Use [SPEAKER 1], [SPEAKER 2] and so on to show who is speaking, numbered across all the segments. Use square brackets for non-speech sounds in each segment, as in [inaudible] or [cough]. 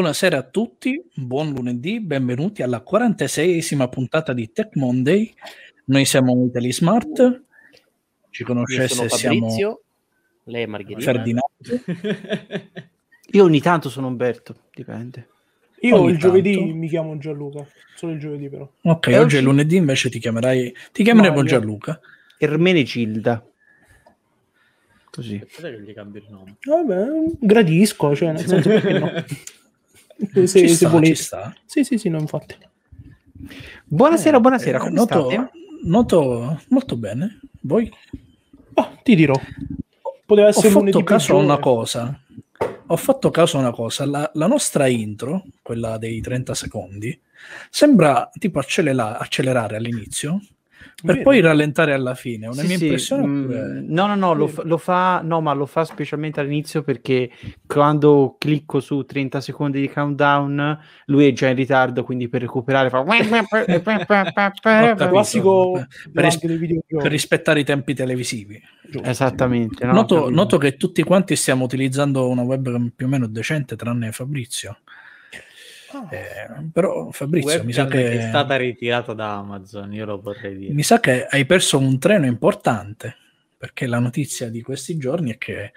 [SPEAKER 1] Buonasera a tutti, buon lunedì, benvenuti alla 46esima puntata di Tech Monday. Noi siamo Italy Smart, ci conoscesse siamo
[SPEAKER 2] lei è Margherita.
[SPEAKER 1] Ferdinando. [laughs]
[SPEAKER 3] Io ogni tanto sono Umberto, dipende.
[SPEAKER 4] Io
[SPEAKER 1] Ogni
[SPEAKER 4] il giovedì
[SPEAKER 1] tanto.
[SPEAKER 4] mi chiamo Gianluca, solo il giovedì però.
[SPEAKER 1] Ok,
[SPEAKER 3] È
[SPEAKER 1] oggi è lunedì, invece ti chiamerai ti chiameremo
[SPEAKER 4] Mario.
[SPEAKER 1] Gianluca.
[SPEAKER 3] Ermenegilda. Così.
[SPEAKER 2] Aspetta che gli cambio il nome.
[SPEAKER 4] Vabbè, gradisco, cioè nel senso perché no. [laughs] Se,
[SPEAKER 1] Ci
[SPEAKER 4] se
[SPEAKER 1] sta,
[SPEAKER 4] volete.
[SPEAKER 1] ci sta.
[SPEAKER 4] Sì, sì, sì, no, infatti.
[SPEAKER 3] Buonasera, buonasera,
[SPEAKER 1] Eh,
[SPEAKER 3] come
[SPEAKER 1] noto,
[SPEAKER 3] state?
[SPEAKER 1] noto molto bene. Voi?
[SPEAKER 4] Ah, ti dirò. Poteva
[SPEAKER 1] Ho
[SPEAKER 4] essere lunedì
[SPEAKER 1] fatto caso a una cosa. Ho fatto caso a una cosa. La, la nostra intro, quella dei 30 secondi, sembra tipo accelera- accelerare all'inizio per
[SPEAKER 4] Vero.
[SPEAKER 1] poi rallentare alla fine. È Una
[SPEAKER 3] Sì,
[SPEAKER 1] mia
[SPEAKER 3] sì,
[SPEAKER 1] impressione.
[SPEAKER 3] mm, no, no, no, lo, fa- lo fa, no, ma lo fa specialmente all'inizio perché quando clicco su 30 secondi di countdown, lui è già in ritardo, quindi per recuperare fa... [laughs] [laughs]
[SPEAKER 4] Classico
[SPEAKER 1] Per, ris- per rispettare i tempi televisivi. giusto.
[SPEAKER 3] Esattamente. no,
[SPEAKER 1] noto, noto che tutti quanti stiamo utilizzando una webcam più o meno decente, tranne Fabrizio.
[SPEAKER 4] Ah,
[SPEAKER 1] Eh, però Fabrizio, mi sa,
[SPEAKER 2] che è stata ritirata da Amazon, io lo vorrei dire.
[SPEAKER 1] mi sa che hai perso un treno importante, perché la notizia di questi giorni è che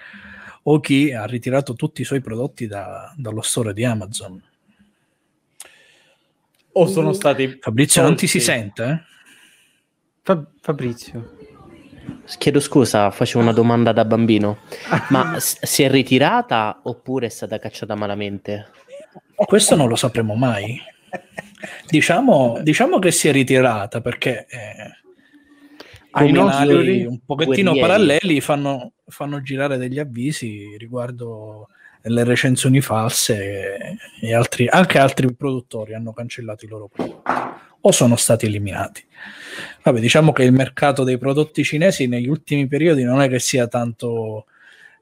[SPEAKER 1] Oki ha ritirato tutti i suoi prodotti da- dallo store di Amazon.
[SPEAKER 2] O sono stati
[SPEAKER 1] Fabrizio, non ti si
[SPEAKER 2] tolti.
[SPEAKER 1] sente? eh?
[SPEAKER 3] Fa- Fabrizio.
[SPEAKER 5] Chiedo scusa, facevo una domanda da bambino. Ma [laughs] s- si è ritirata oppure è stata cacciata malamente?
[SPEAKER 1] Questo non lo sapremo mai. Diciamo, diciamo che si è ritirata perché eh,
[SPEAKER 3] Ai
[SPEAKER 1] i
[SPEAKER 3] nostri
[SPEAKER 1] un pochettino
[SPEAKER 5] guerrieri.
[SPEAKER 1] paralleli fanno, fanno girare degli avvisi riguardo le recensioni false e, e altri, anche altri produttori hanno cancellato i loro prodotti o sono stati eliminati. Vabbè, diciamo che il mercato dei prodotti cinesi negli ultimi periodi non è che sia tanto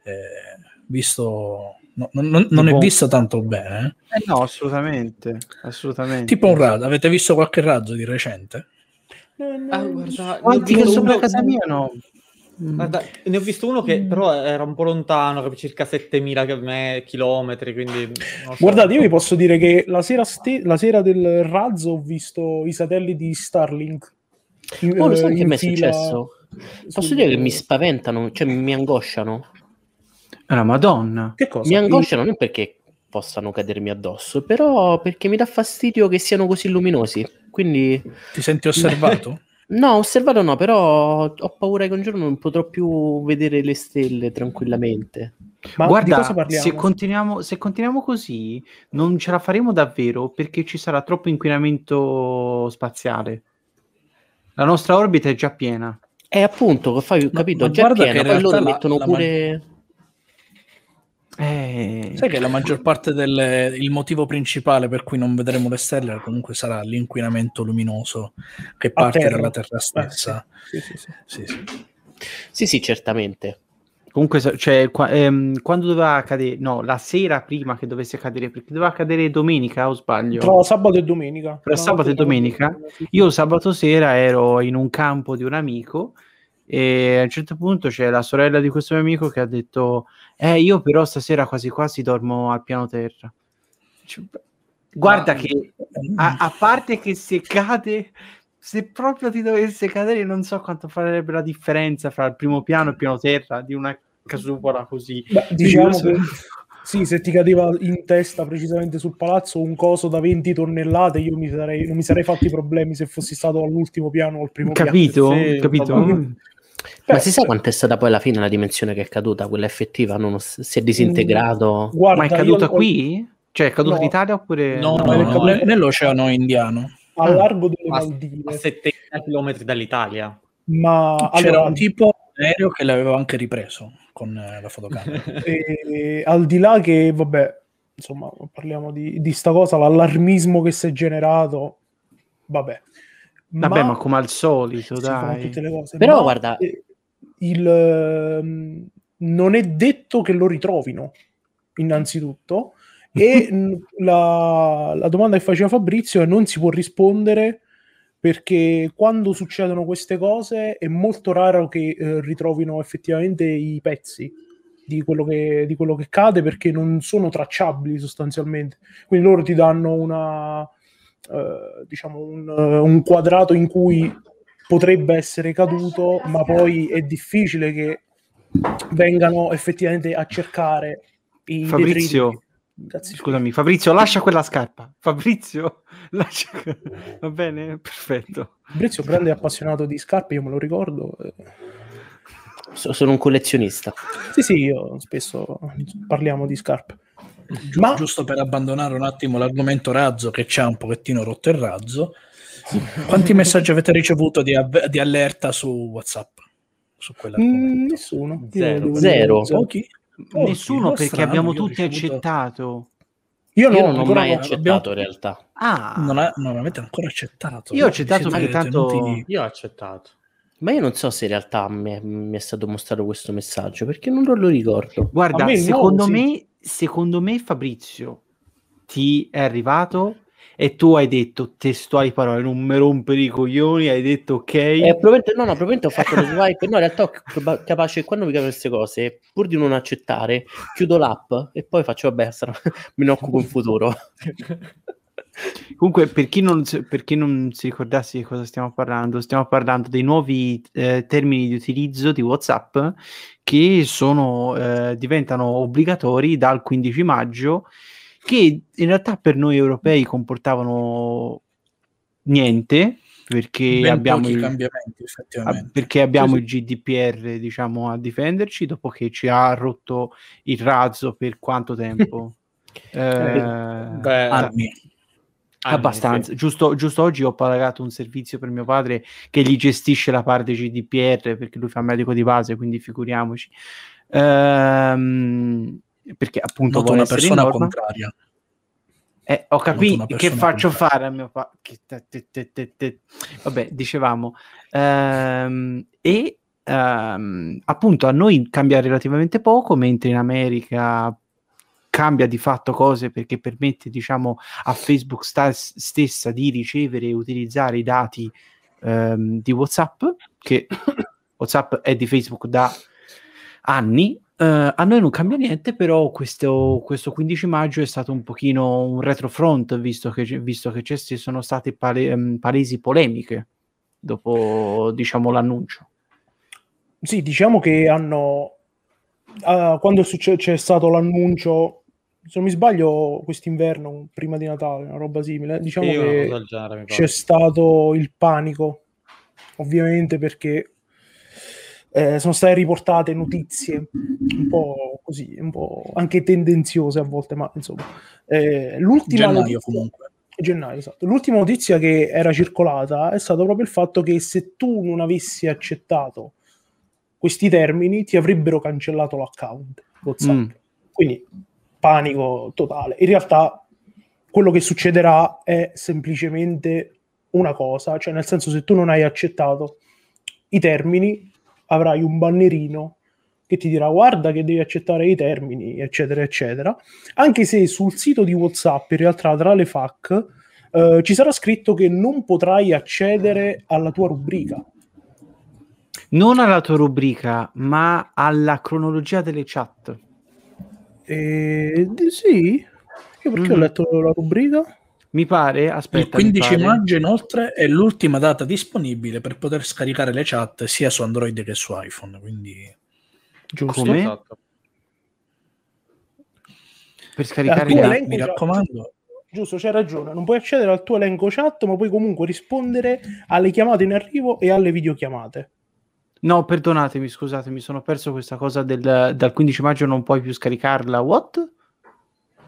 [SPEAKER 1] eh, visto, no- non- non- è
[SPEAKER 3] Tipo-
[SPEAKER 1] visto tanto bene. eh.
[SPEAKER 3] Eh no, assolutamente. Assolutamente.
[SPEAKER 1] Tipo un razzo, avete visto qualche razzo di recente?
[SPEAKER 2] Ah, guarda, ne ho
[SPEAKER 3] Quanti che
[SPEAKER 2] visto
[SPEAKER 3] sopra
[SPEAKER 2] uno-
[SPEAKER 3] casa mia no. Mm.
[SPEAKER 2] Guarda, ne ho visto uno che però era un po' lontano, che circa 7000 che- chilometri, quindi... so.
[SPEAKER 4] Guardate, io vi posso dire che la sera, ste- la sera del razzo ho visto i satelliti di Starlink. in-
[SPEAKER 5] Oh, lo sai
[SPEAKER 4] eh,
[SPEAKER 5] che
[SPEAKER 4] in
[SPEAKER 5] mi è
[SPEAKER 4] fila
[SPEAKER 5] successo? Posso dire che mi spaventano, cioè mi angosciano.
[SPEAKER 3] Ah, madonna.
[SPEAKER 4] Che cosa?
[SPEAKER 5] Mi angosciano non perché possano cadermi addosso, però perché mi dà fastidio che siano così luminosi. Quindi,
[SPEAKER 1] Ti senti osservato? [laughs]
[SPEAKER 5] no, osservato no, però ho paura che un giorno non potrò più vedere le stelle tranquillamente.
[SPEAKER 4] Ma di
[SPEAKER 3] Guarda,
[SPEAKER 4] cosa parliamo?
[SPEAKER 3] se continuiamo, se continuiamo così, non ce la faremo davvero perché ci sarà troppo inquinamento spaziale. La nostra orbita è già piena.
[SPEAKER 5] E appunto, fai,
[SPEAKER 1] Ma-
[SPEAKER 5] capito,
[SPEAKER 1] ma
[SPEAKER 5] già
[SPEAKER 1] guarda che
[SPEAKER 5] piena, poi loro
[SPEAKER 1] la-
[SPEAKER 5] mettono
[SPEAKER 1] la
[SPEAKER 5] pure...
[SPEAKER 3] Eh,
[SPEAKER 1] Sai che la maggior parte del il motivo principale per cui non vedremo le stelle comunque sarà l'inquinamento luminoso che parte
[SPEAKER 4] terra.
[SPEAKER 1] dalla Terra
[SPEAKER 4] Eh,
[SPEAKER 1] stessa.
[SPEAKER 4] sì, sì, sì.
[SPEAKER 1] Sì, sì.
[SPEAKER 5] Sì, sì, certamente.
[SPEAKER 3] Comunque, cioè, qua- ehm, quando doveva cadere, no, la sera prima che dovesse cadere, perché doveva cadere domenica o sbaglio?
[SPEAKER 4] Tra sabato e domenica.
[SPEAKER 3] Tra sabato e domenica?
[SPEAKER 4] Sì.
[SPEAKER 3] Io sabato sera ero in un campo di un amico e a un certo punto c'è la sorella di questo mio amico che ha detto eh io però stasera quasi quasi dormo al piano terra. Cioè, Guarda
[SPEAKER 2] Ma-
[SPEAKER 3] che a, a parte che se cade se proprio ti dovesse cadere non so quanto farebbe la differenza fra il primo piano e il piano terra di una casupola così.
[SPEAKER 4] Beh, diciamo
[SPEAKER 3] Quindi,
[SPEAKER 4] che sì, se ti cadeva in testa precisamente sul palazzo un coso da 20 tonnellate, io mi sarei, non mi sarei fatti problemi se fossi stato all'ultimo piano o al primo
[SPEAKER 3] Capito?
[SPEAKER 2] Sì,
[SPEAKER 3] Capito? Mm.
[SPEAKER 5] Ma si sa quant'è stata poi alla fine la dimensione che è caduta, quella effettiva? Non si è disintegrato?
[SPEAKER 4] piano. Guarda,
[SPEAKER 3] Ma è
[SPEAKER 4] io
[SPEAKER 3] caduta
[SPEAKER 4] ho-
[SPEAKER 3] qui? Cioè è caduta
[SPEAKER 4] No.
[SPEAKER 3] in Italia oppure...
[SPEAKER 1] No,
[SPEAKER 4] no,
[SPEAKER 1] no,
[SPEAKER 4] è
[SPEAKER 1] no, ne- nell'Oceano Indiano.
[SPEAKER 4] a largo delle
[SPEAKER 2] a, a
[SPEAKER 4] Maldive.
[SPEAKER 2] 7000 km dall'Italia.
[SPEAKER 4] Ma
[SPEAKER 1] C'era
[SPEAKER 4] allora,
[SPEAKER 1] un tipo aereo che l'aveva anche ripreso con eh, la fotocamera. [laughs]
[SPEAKER 4] eh, al di là che, vabbè, insomma, parliamo di, di sta cosa, l'allarmismo che si è generato, vabbè.
[SPEAKER 3] Vabbè, ma, come al solito, dai.
[SPEAKER 4] tutte le cose.
[SPEAKER 5] Però
[SPEAKER 4] ma,
[SPEAKER 5] guarda-
[SPEAKER 4] il, ehm, non è detto che lo ritrovino, innanzitutto. E [laughs] la, la domanda che faceva Fabrizio è non si può rispondere perché quando succedono queste cose è molto raro che eh, ritrovino effettivamente i pezzi di quello, che, di quello che cade perché non sono tracciabili sostanzialmente. Quindi loro ti danno una, eh, diciamo un, eh, un quadrato in cui potrebbe essere caduto, ma poi è difficile che vengano effettivamente a cercare i
[SPEAKER 3] Fabrizio.
[SPEAKER 4] Grazie.
[SPEAKER 3] Scusami, Fabrizio, lascia quella scarpa. Fabrizio, [laughs] lascia... va bene? Perfetto.
[SPEAKER 4] Fabrizio grande appassionato di scarpe, io me lo ricordo. eh.
[SPEAKER 5] So- sono un collezionista.
[SPEAKER 4] Sì, sì, io spesso parliamo di scarpe.
[SPEAKER 1] Gi-
[SPEAKER 4] Ma-
[SPEAKER 1] Giusto per abbandonare un attimo l'argomento razzo che ci ha un pochettino rotto il razzo, quanti messaggi avete ricevuto di, avve- di allerta su WhatsApp? Su
[SPEAKER 4] Mm,
[SPEAKER 1] quell'argomento?
[SPEAKER 4] nessuno.
[SPEAKER 2] Zero.
[SPEAKER 5] Zero.
[SPEAKER 4] zero.
[SPEAKER 1] Pochi? Pochi,
[SPEAKER 3] Nessuno
[SPEAKER 1] oh,
[SPEAKER 3] perché
[SPEAKER 1] strano,
[SPEAKER 3] abbiamo tutti
[SPEAKER 1] ricevuto-
[SPEAKER 3] accettato.
[SPEAKER 4] Io no,
[SPEAKER 5] Io non ho mai accettato
[SPEAKER 1] abbiamo-
[SPEAKER 5] in realtà.
[SPEAKER 3] Ah,
[SPEAKER 1] Non, ha- non avete ancora accettato.
[SPEAKER 3] Io ho accettato perché tanto-
[SPEAKER 2] Io ho accettato.
[SPEAKER 5] Ma io non so se in realtà mi è, mi è stato mostrato questo messaggio perché non lo ricordo.
[SPEAKER 3] guarda,
[SPEAKER 4] me
[SPEAKER 3] secondo
[SPEAKER 4] sì.
[SPEAKER 3] me, secondo me Fabrizio ti è arrivato e tu hai detto testuali parole, non mi rompere i coglioni, hai detto ok.
[SPEAKER 5] Eh, probabilmente, no, no, probabilmente ho fatto lo swipe. No, in realtà ho proba- capace che quando mi capitano queste cose, pur di non accettare, chiudo l'app e poi faccio, vabbè, sarà- me ne occupo in futuro. [laughs]
[SPEAKER 3] Comunque, per chi, non, per chi non si ricordasse di cosa stiamo parlando, stiamo parlando dei nuovi eh, termini di utilizzo di WhatsApp che sono, eh, diventano obbligatori dal 15 maggio, che in realtà per noi europei comportavano niente, perché
[SPEAKER 1] ben
[SPEAKER 3] abbiamo il,
[SPEAKER 1] cambiamenti effettivamente.
[SPEAKER 3] perché abbiamo
[SPEAKER 1] Sì,
[SPEAKER 3] il GDPR diciamo a difenderci dopo che ci ha rotto il razzo per quanto tempo [laughs] Eh,
[SPEAKER 2] Beh,
[SPEAKER 1] Anni.
[SPEAKER 2] Anni,
[SPEAKER 3] abbastanza
[SPEAKER 2] sì.
[SPEAKER 3] giusto, giusto oggi ho pagato un servizio per mio padre che gli gestisce la parte GDPR perché lui fa medico di base quindi figuriamoci Ehm, perché appunto
[SPEAKER 1] Noto
[SPEAKER 3] vuole
[SPEAKER 1] una persona contraria.
[SPEAKER 3] Eh, ho capito che faccio
[SPEAKER 1] contraria.
[SPEAKER 3] fare a mio padre. Vabbè, dicevamo. Ehm, e ehm, appunto a noi cambia relativamente poco, mentre in America cambia di fatto cose perché permette, diciamo, a Facebook sta- stessa di ricevere e utilizzare i dati ehm, di WhatsApp, che [coughs] WhatsApp è di Facebook da anni. Eh, a noi non cambia niente, però questo, questo 15 maggio è stato un pochino un retrofront, visto che, c'è- visto che ci sono state pale- ehm, palesi polemiche dopo, diciamo, l'annuncio.
[SPEAKER 4] Sì, diciamo che hanno ah, quando è succe- c'è stato l'annuncio, se non mi sbaglio, quest'inverno, prima di Natale, una roba simile, diciamo che
[SPEAKER 2] genere,
[SPEAKER 4] c'è stato il panico, ovviamente perché eh, sono state riportate notizie un po' così, un po' anche tendenziose a volte, ma insomma. Eh, l'ultima
[SPEAKER 1] Gennaio
[SPEAKER 4] notizia-
[SPEAKER 1] comunque.
[SPEAKER 4] gennaio, esatto. L'ultima notizia che era circolata è stato proprio il fatto che se tu non avessi accettato questi termini ti avrebbero cancellato l'account WhatsApp.
[SPEAKER 3] Mm.
[SPEAKER 4] Quindi panico totale. In realtà quello che succederà è semplicemente una cosa, cioè nel senso se tu non hai accettato i termini avrai un bannerino che ti dirà guarda che devi accettare i termini, eccetera, eccetera. Anche se sul sito di WhatsApp, in realtà tra le FAC, eh, ci sarà scritto che non potrai accedere alla tua rubrica.
[SPEAKER 3] Non alla tua rubrica, ma alla cronologia delle chat.
[SPEAKER 4] E, d- sì, io perché ho
[SPEAKER 3] Mhm.
[SPEAKER 4] letto la rubrica?
[SPEAKER 3] Mi pare, aspetta,
[SPEAKER 1] Il 15
[SPEAKER 3] mi pare-
[SPEAKER 1] maggio inoltre è l'ultima data disponibile per poter scaricare le chat sia su Android che su iPhone, quindi
[SPEAKER 4] Giusto.
[SPEAKER 3] Come?
[SPEAKER 2] Esatto.
[SPEAKER 3] per scaricare
[SPEAKER 4] tu
[SPEAKER 3] le-
[SPEAKER 1] mi
[SPEAKER 4] chat.
[SPEAKER 1] raccomando,
[SPEAKER 4] Giusto, c'hai ragione. Non puoi accedere al tuo elenco chat, ma puoi comunque rispondere alle chiamate in arrivo e alle videochiamate.
[SPEAKER 3] No, perdonatemi, scusate, mi sono perso questa cosa del, dal 15 maggio non puoi più scaricarla. What?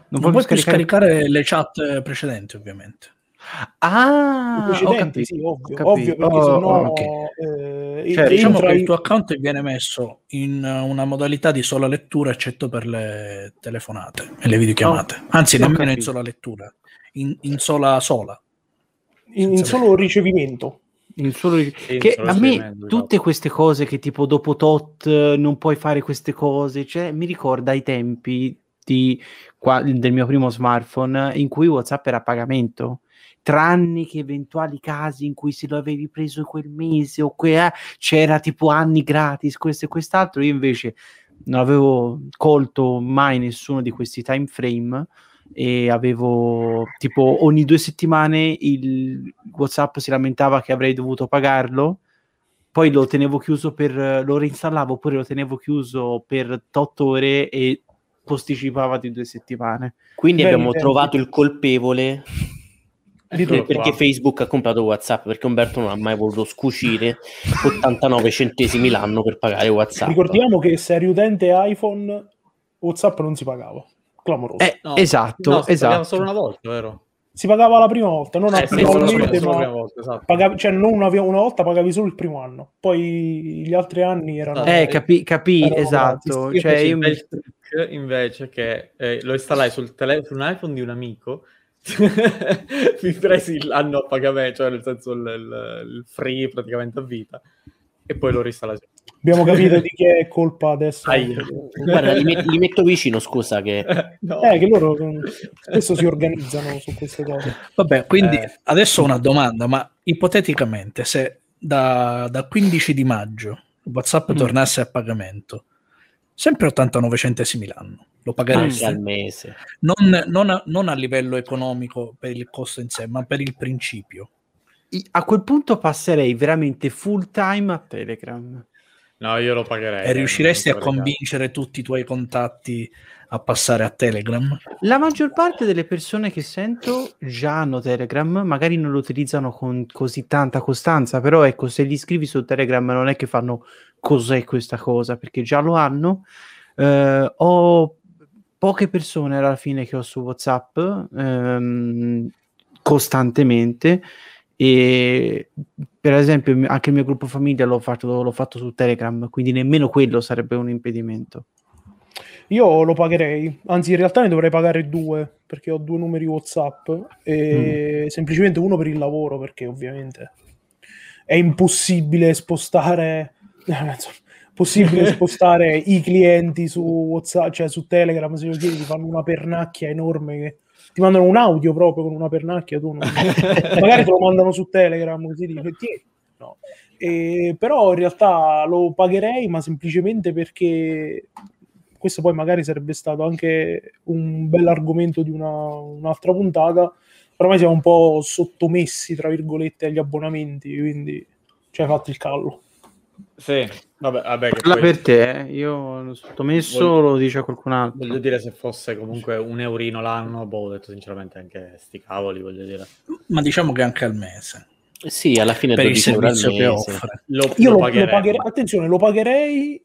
[SPEAKER 1] non puoi più scaricare le chat precedenti ovviamente.
[SPEAKER 3] Ah,
[SPEAKER 4] I precedenti,
[SPEAKER 3] capito.
[SPEAKER 4] sì, ovvio, ovvio perché
[SPEAKER 3] Oh,
[SPEAKER 4] sennò
[SPEAKER 3] ok.
[SPEAKER 4] eh,
[SPEAKER 3] Cioè,
[SPEAKER 1] Diciamo che il tuo account viene messo in una modalità di sola lettura eccetto per le telefonate e le videochiamate.
[SPEAKER 3] Oh,
[SPEAKER 1] Anzi, nemmeno in sola lettura, in, in sola sola.
[SPEAKER 4] in, in solo ricevimento.
[SPEAKER 3] Solo- che a me tutte queste cose che tipo dopo tot eh, non puoi fare queste cose, cioè mi ricorda i tempi di, qua- del mio primo smartphone in cui WhatsApp era a pagamento. Tranne che eventuali casi in cui se lo avevi preso quel mese o que- eh, c'era tipo anni gratis, questo e quest'altro. Io invece non avevo colto mai nessuno di questi time frame e avevo tipo ogni due settimane il WhatsApp si lamentava che avrei dovuto pagarlo poi lo tenevo chiuso per lo reinstallavo oppure lo tenevo chiuso per 8 ore e posticipava di due settimane
[SPEAKER 5] Quindi
[SPEAKER 4] Bene,
[SPEAKER 5] abbiamo
[SPEAKER 4] bene.
[SPEAKER 5] trovato il colpevole perché Facebook ha comprato WhatsApp, perché Umberto non ha mai voluto scucire 89 centesimi l'anno per pagare WhatsApp.
[SPEAKER 4] Ricordiamo che se eri utente iPhone, WhatsApp non si pagava. Clamoroso.
[SPEAKER 3] Eh,
[SPEAKER 2] No,
[SPEAKER 3] esatto
[SPEAKER 2] no, si pagava
[SPEAKER 3] esatto
[SPEAKER 2] solo una volta, vero?
[SPEAKER 4] Si pagava la prima volta, non
[SPEAKER 2] Eh, sì, solo, solo,
[SPEAKER 4] abitualmente,
[SPEAKER 2] solo la
[SPEAKER 4] ma
[SPEAKER 2] prima volta, esatto.
[SPEAKER 4] pagavi- cioè non una, una volta pagavi solo il primo anno, poi gli altri anni erano...
[SPEAKER 2] Ah,
[SPEAKER 3] eh capì capì
[SPEAKER 4] Erano
[SPEAKER 3] esatto
[SPEAKER 2] Io
[SPEAKER 3] cioè io
[SPEAKER 2] il
[SPEAKER 3] mi-
[SPEAKER 2] invece che eh, lo installai sul, tele- su un iPhone di un amico [laughs] mi presi l'anno a pagamento cioè nel senso il, il- il free praticamente a vita e poi lo reinstallai
[SPEAKER 4] Abbiamo [laughs] capito di chi è colpa adesso.
[SPEAKER 2] Aia.
[SPEAKER 5] Guarda, li, met- li metto vicino, scusa, che [laughs]
[SPEAKER 2] no.
[SPEAKER 4] Eh, che loro spesso si organizzano su queste cose.
[SPEAKER 1] Vabbè, quindi
[SPEAKER 2] Eh.
[SPEAKER 1] adesso una domanda, ma ipoteticamente se da, da 15 di maggio WhatsApp
[SPEAKER 3] Mm.
[SPEAKER 1] tornasse a pagamento, sempre 89 centesimi l'anno, lo pagheresti?
[SPEAKER 5] al mese.
[SPEAKER 1] Non, non a, non a livello economico per il costo in sé, ma per il principio.
[SPEAKER 3] a quel punto passerei veramente full time a Telegram
[SPEAKER 2] No, io lo pagherei
[SPEAKER 1] E riusciresti a convincere tutti i tuoi contatti a passare a Telegram?
[SPEAKER 3] La maggior parte delle persone che sento già hanno Telegram, magari non lo utilizzano con così tanta costanza, però ecco, se li scrivi su Telegram non è che fanno cos'è questa cosa, perché già lo hanno. Eh, ho poche persone alla fine che ho su WhatsApp ehm, costantemente e per esempio anche il mio gruppo famiglia l'ho fatto, l'ho fatto su Telegram, quindi nemmeno quello sarebbe un impedimento.
[SPEAKER 4] Io lo pagherei, anzi in realtà ne dovrei pagare due, perché ho due numeri WhatsApp e semplicemente uno per il lavoro, perché ovviamente è impossibile spostare [laughs] insomma, possibile [laughs] spostare i clienti su WhatsApp, cioè su Telegram, se lo chiedi fanno una pernacchia enorme che ti mandano un audio proprio con una pernacchia, tu non... [laughs] magari te lo mandano su Telegram così dici, "Tieni". No. E, però in realtà lo pagherei, ma semplicemente perché questo poi magari sarebbe stato anche un bel argomento di una, un'altra puntata. Ormai siamo un po' sottomessi, tra virgolette, agli abbonamenti, quindi ci hai fatto il callo.
[SPEAKER 2] Sì vabbè, vabbè che
[SPEAKER 3] Parla
[SPEAKER 2] poi-
[SPEAKER 3] per te, eh. io l'ho sottomesso,
[SPEAKER 2] Voglio-
[SPEAKER 3] lo dice a qualcun altro.
[SPEAKER 2] voglio dire se fosse comunque un eurino l'anno boh ho detto sinceramente anche sti cavoli voglio dire
[SPEAKER 1] Ma diciamo che anche al mese,
[SPEAKER 5] Sì, alla fine
[SPEAKER 1] per il
[SPEAKER 5] 12 euro al
[SPEAKER 1] servizio che offre.
[SPEAKER 2] lo,
[SPEAKER 4] Io lo, lo
[SPEAKER 2] pagherei.
[SPEAKER 4] pagherei, attenzione, lo pagherei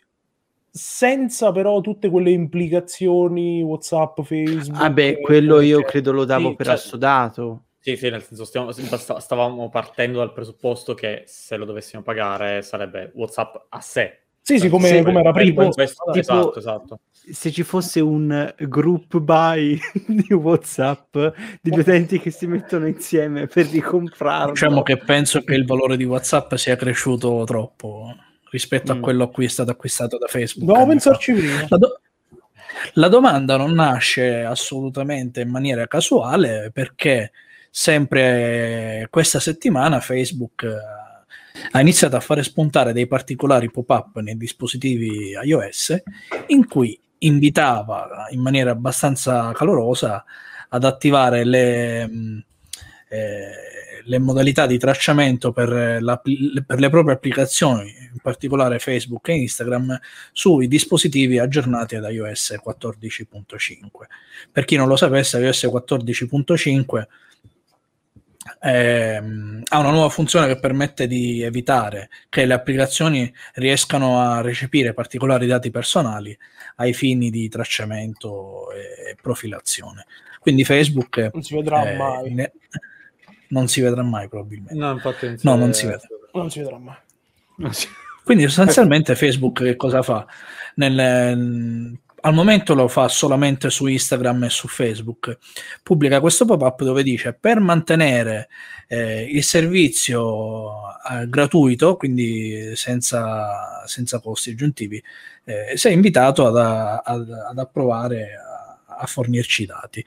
[SPEAKER 4] senza però tutte quelle implicazioni WhatsApp, Facebook.
[SPEAKER 3] Vabbè, quello io credo lo davo
[SPEAKER 2] Sì,
[SPEAKER 3] per
[SPEAKER 2] cioè-
[SPEAKER 3] assodato.
[SPEAKER 2] Sì, sì, nel senso stiamo- sta- stavamo partendo dal presupposto che se lo dovessimo pagare sarebbe WhatsApp a sé.
[SPEAKER 4] Sì, sì, come,
[SPEAKER 3] Sì,
[SPEAKER 4] come era prima.
[SPEAKER 2] questo-
[SPEAKER 3] tipo-
[SPEAKER 2] esatto, esatto.
[SPEAKER 3] Se ci fosse un group buy [laughs] di WhatsApp di due utenti che si mettono insieme per ricomprarlo.
[SPEAKER 1] Diciamo che penso che il valore di WhatsApp sia cresciuto troppo rispetto
[SPEAKER 3] Mm.
[SPEAKER 1] a quello a cui è stato acquistato da Facebook.
[SPEAKER 4] Dobbiamo pensarci prima.
[SPEAKER 1] La, do- la domanda non nasce assolutamente in maniera casuale perché sempre questa settimana Facebook eh, ha iniziato a fare spuntare dei particolari pop-up nei dispositivi iOS in cui invitava in maniera abbastanza calorosa ad attivare le, mh, eh, le modalità di tracciamento per, la- per le proprie applicazioni, in particolare Facebook e Instagram, sui dispositivi aggiornati ad iOS 14.5. Per chi non lo sapesse, iOS 14.5 ehm, ha una nuova funzione che permette di evitare che le applicazioni riescano a recepire particolari dati personali ai fini di tracciamento e profilazione. Quindi Facebook
[SPEAKER 4] Non si vedrà
[SPEAKER 1] eh,
[SPEAKER 4] mai.
[SPEAKER 1] ne- non si vedrà mai probabilmente.
[SPEAKER 2] No, infatti
[SPEAKER 1] No, non si vede.
[SPEAKER 4] Non si vedrà mai.
[SPEAKER 1] Quindi sostanzialmente Facebook che cosa fa? Nel- al momento lo fa solamente su Instagram e su Facebook. Pubblica questo pop-up dove dice per mantenere eh, il servizio eh, gratuito, quindi senza, senza costi aggiuntivi, eh, sei invitato ad, ad- ad approvare a, a fornirci i dati.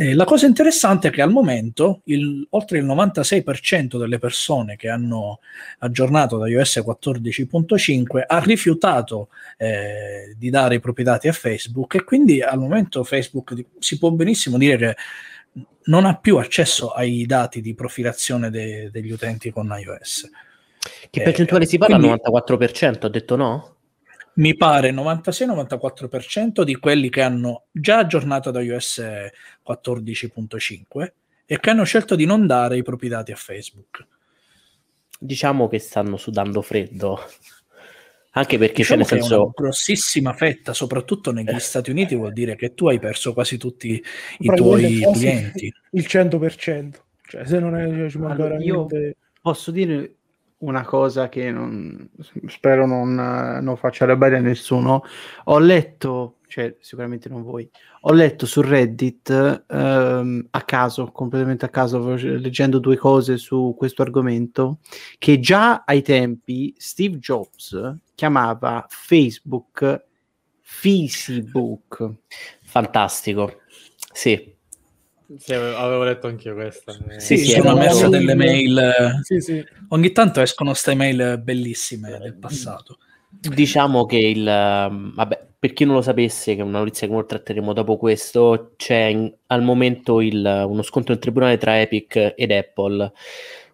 [SPEAKER 1] Eh, la cosa interessante è che al momento il- oltre il 96% delle persone che hanno aggiornato da iOS 14.5 ha rifiutato eh, di dare i propri dati a Facebook e quindi al momento Facebook si può benissimo dire che non ha più accesso ai dati di profilazione de- degli utenti con iOS.
[SPEAKER 5] Che
[SPEAKER 1] Eh,
[SPEAKER 5] percentuale si parla?
[SPEAKER 1] quindi-
[SPEAKER 5] 94%, ho detto no?
[SPEAKER 1] Mi pare 96-94% di quelli che hanno già aggiornato da iOS 14.5 e che hanno scelto di non dare i propri dati a Facebook.
[SPEAKER 5] Diciamo che stanno sudando freddo. Anche perché
[SPEAKER 1] Diciamo che
[SPEAKER 5] nel
[SPEAKER 1] è una
[SPEAKER 5] senso
[SPEAKER 1] grossissima fetta, soprattutto negli Stati Uniti, vuol dire che tu hai perso quasi tutti i tuoi clienti.
[SPEAKER 4] Il 100%. Cioè, se non è, ci manca
[SPEAKER 3] Allora, io-
[SPEAKER 4] veramente...
[SPEAKER 3] Posso dire una cosa che non- spero non, non faccia arrabbiare a nessuno. Ho letto, cioè sicuramente non voi, ho letto su Reddit ehm, a caso, completamente a caso, leggendo due cose su questo argomento, che già ai tempi Steve Jobs chiamava Facebook Facebook.
[SPEAKER 5] fantastico. Sì,
[SPEAKER 2] Sì, avevo, letto anch'io questa.
[SPEAKER 5] Sì,
[SPEAKER 1] Sì,
[SPEAKER 5] sì,
[SPEAKER 1] sono messe
[SPEAKER 4] mail-
[SPEAKER 1] delle mail. eh,
[SPEAKER 4] Sì, sì.
[SPEAKER 1] Ogni tanto escono queste mail bellissime del passato.
[SPEAKER 5] diciamo che il... ehm, Vabbè, per chi non lo sapesse, che è una notizia che ora tratteremo dopo questo, c'è in- al momento il- uno scontro in tribunale tra Epic ed Apple.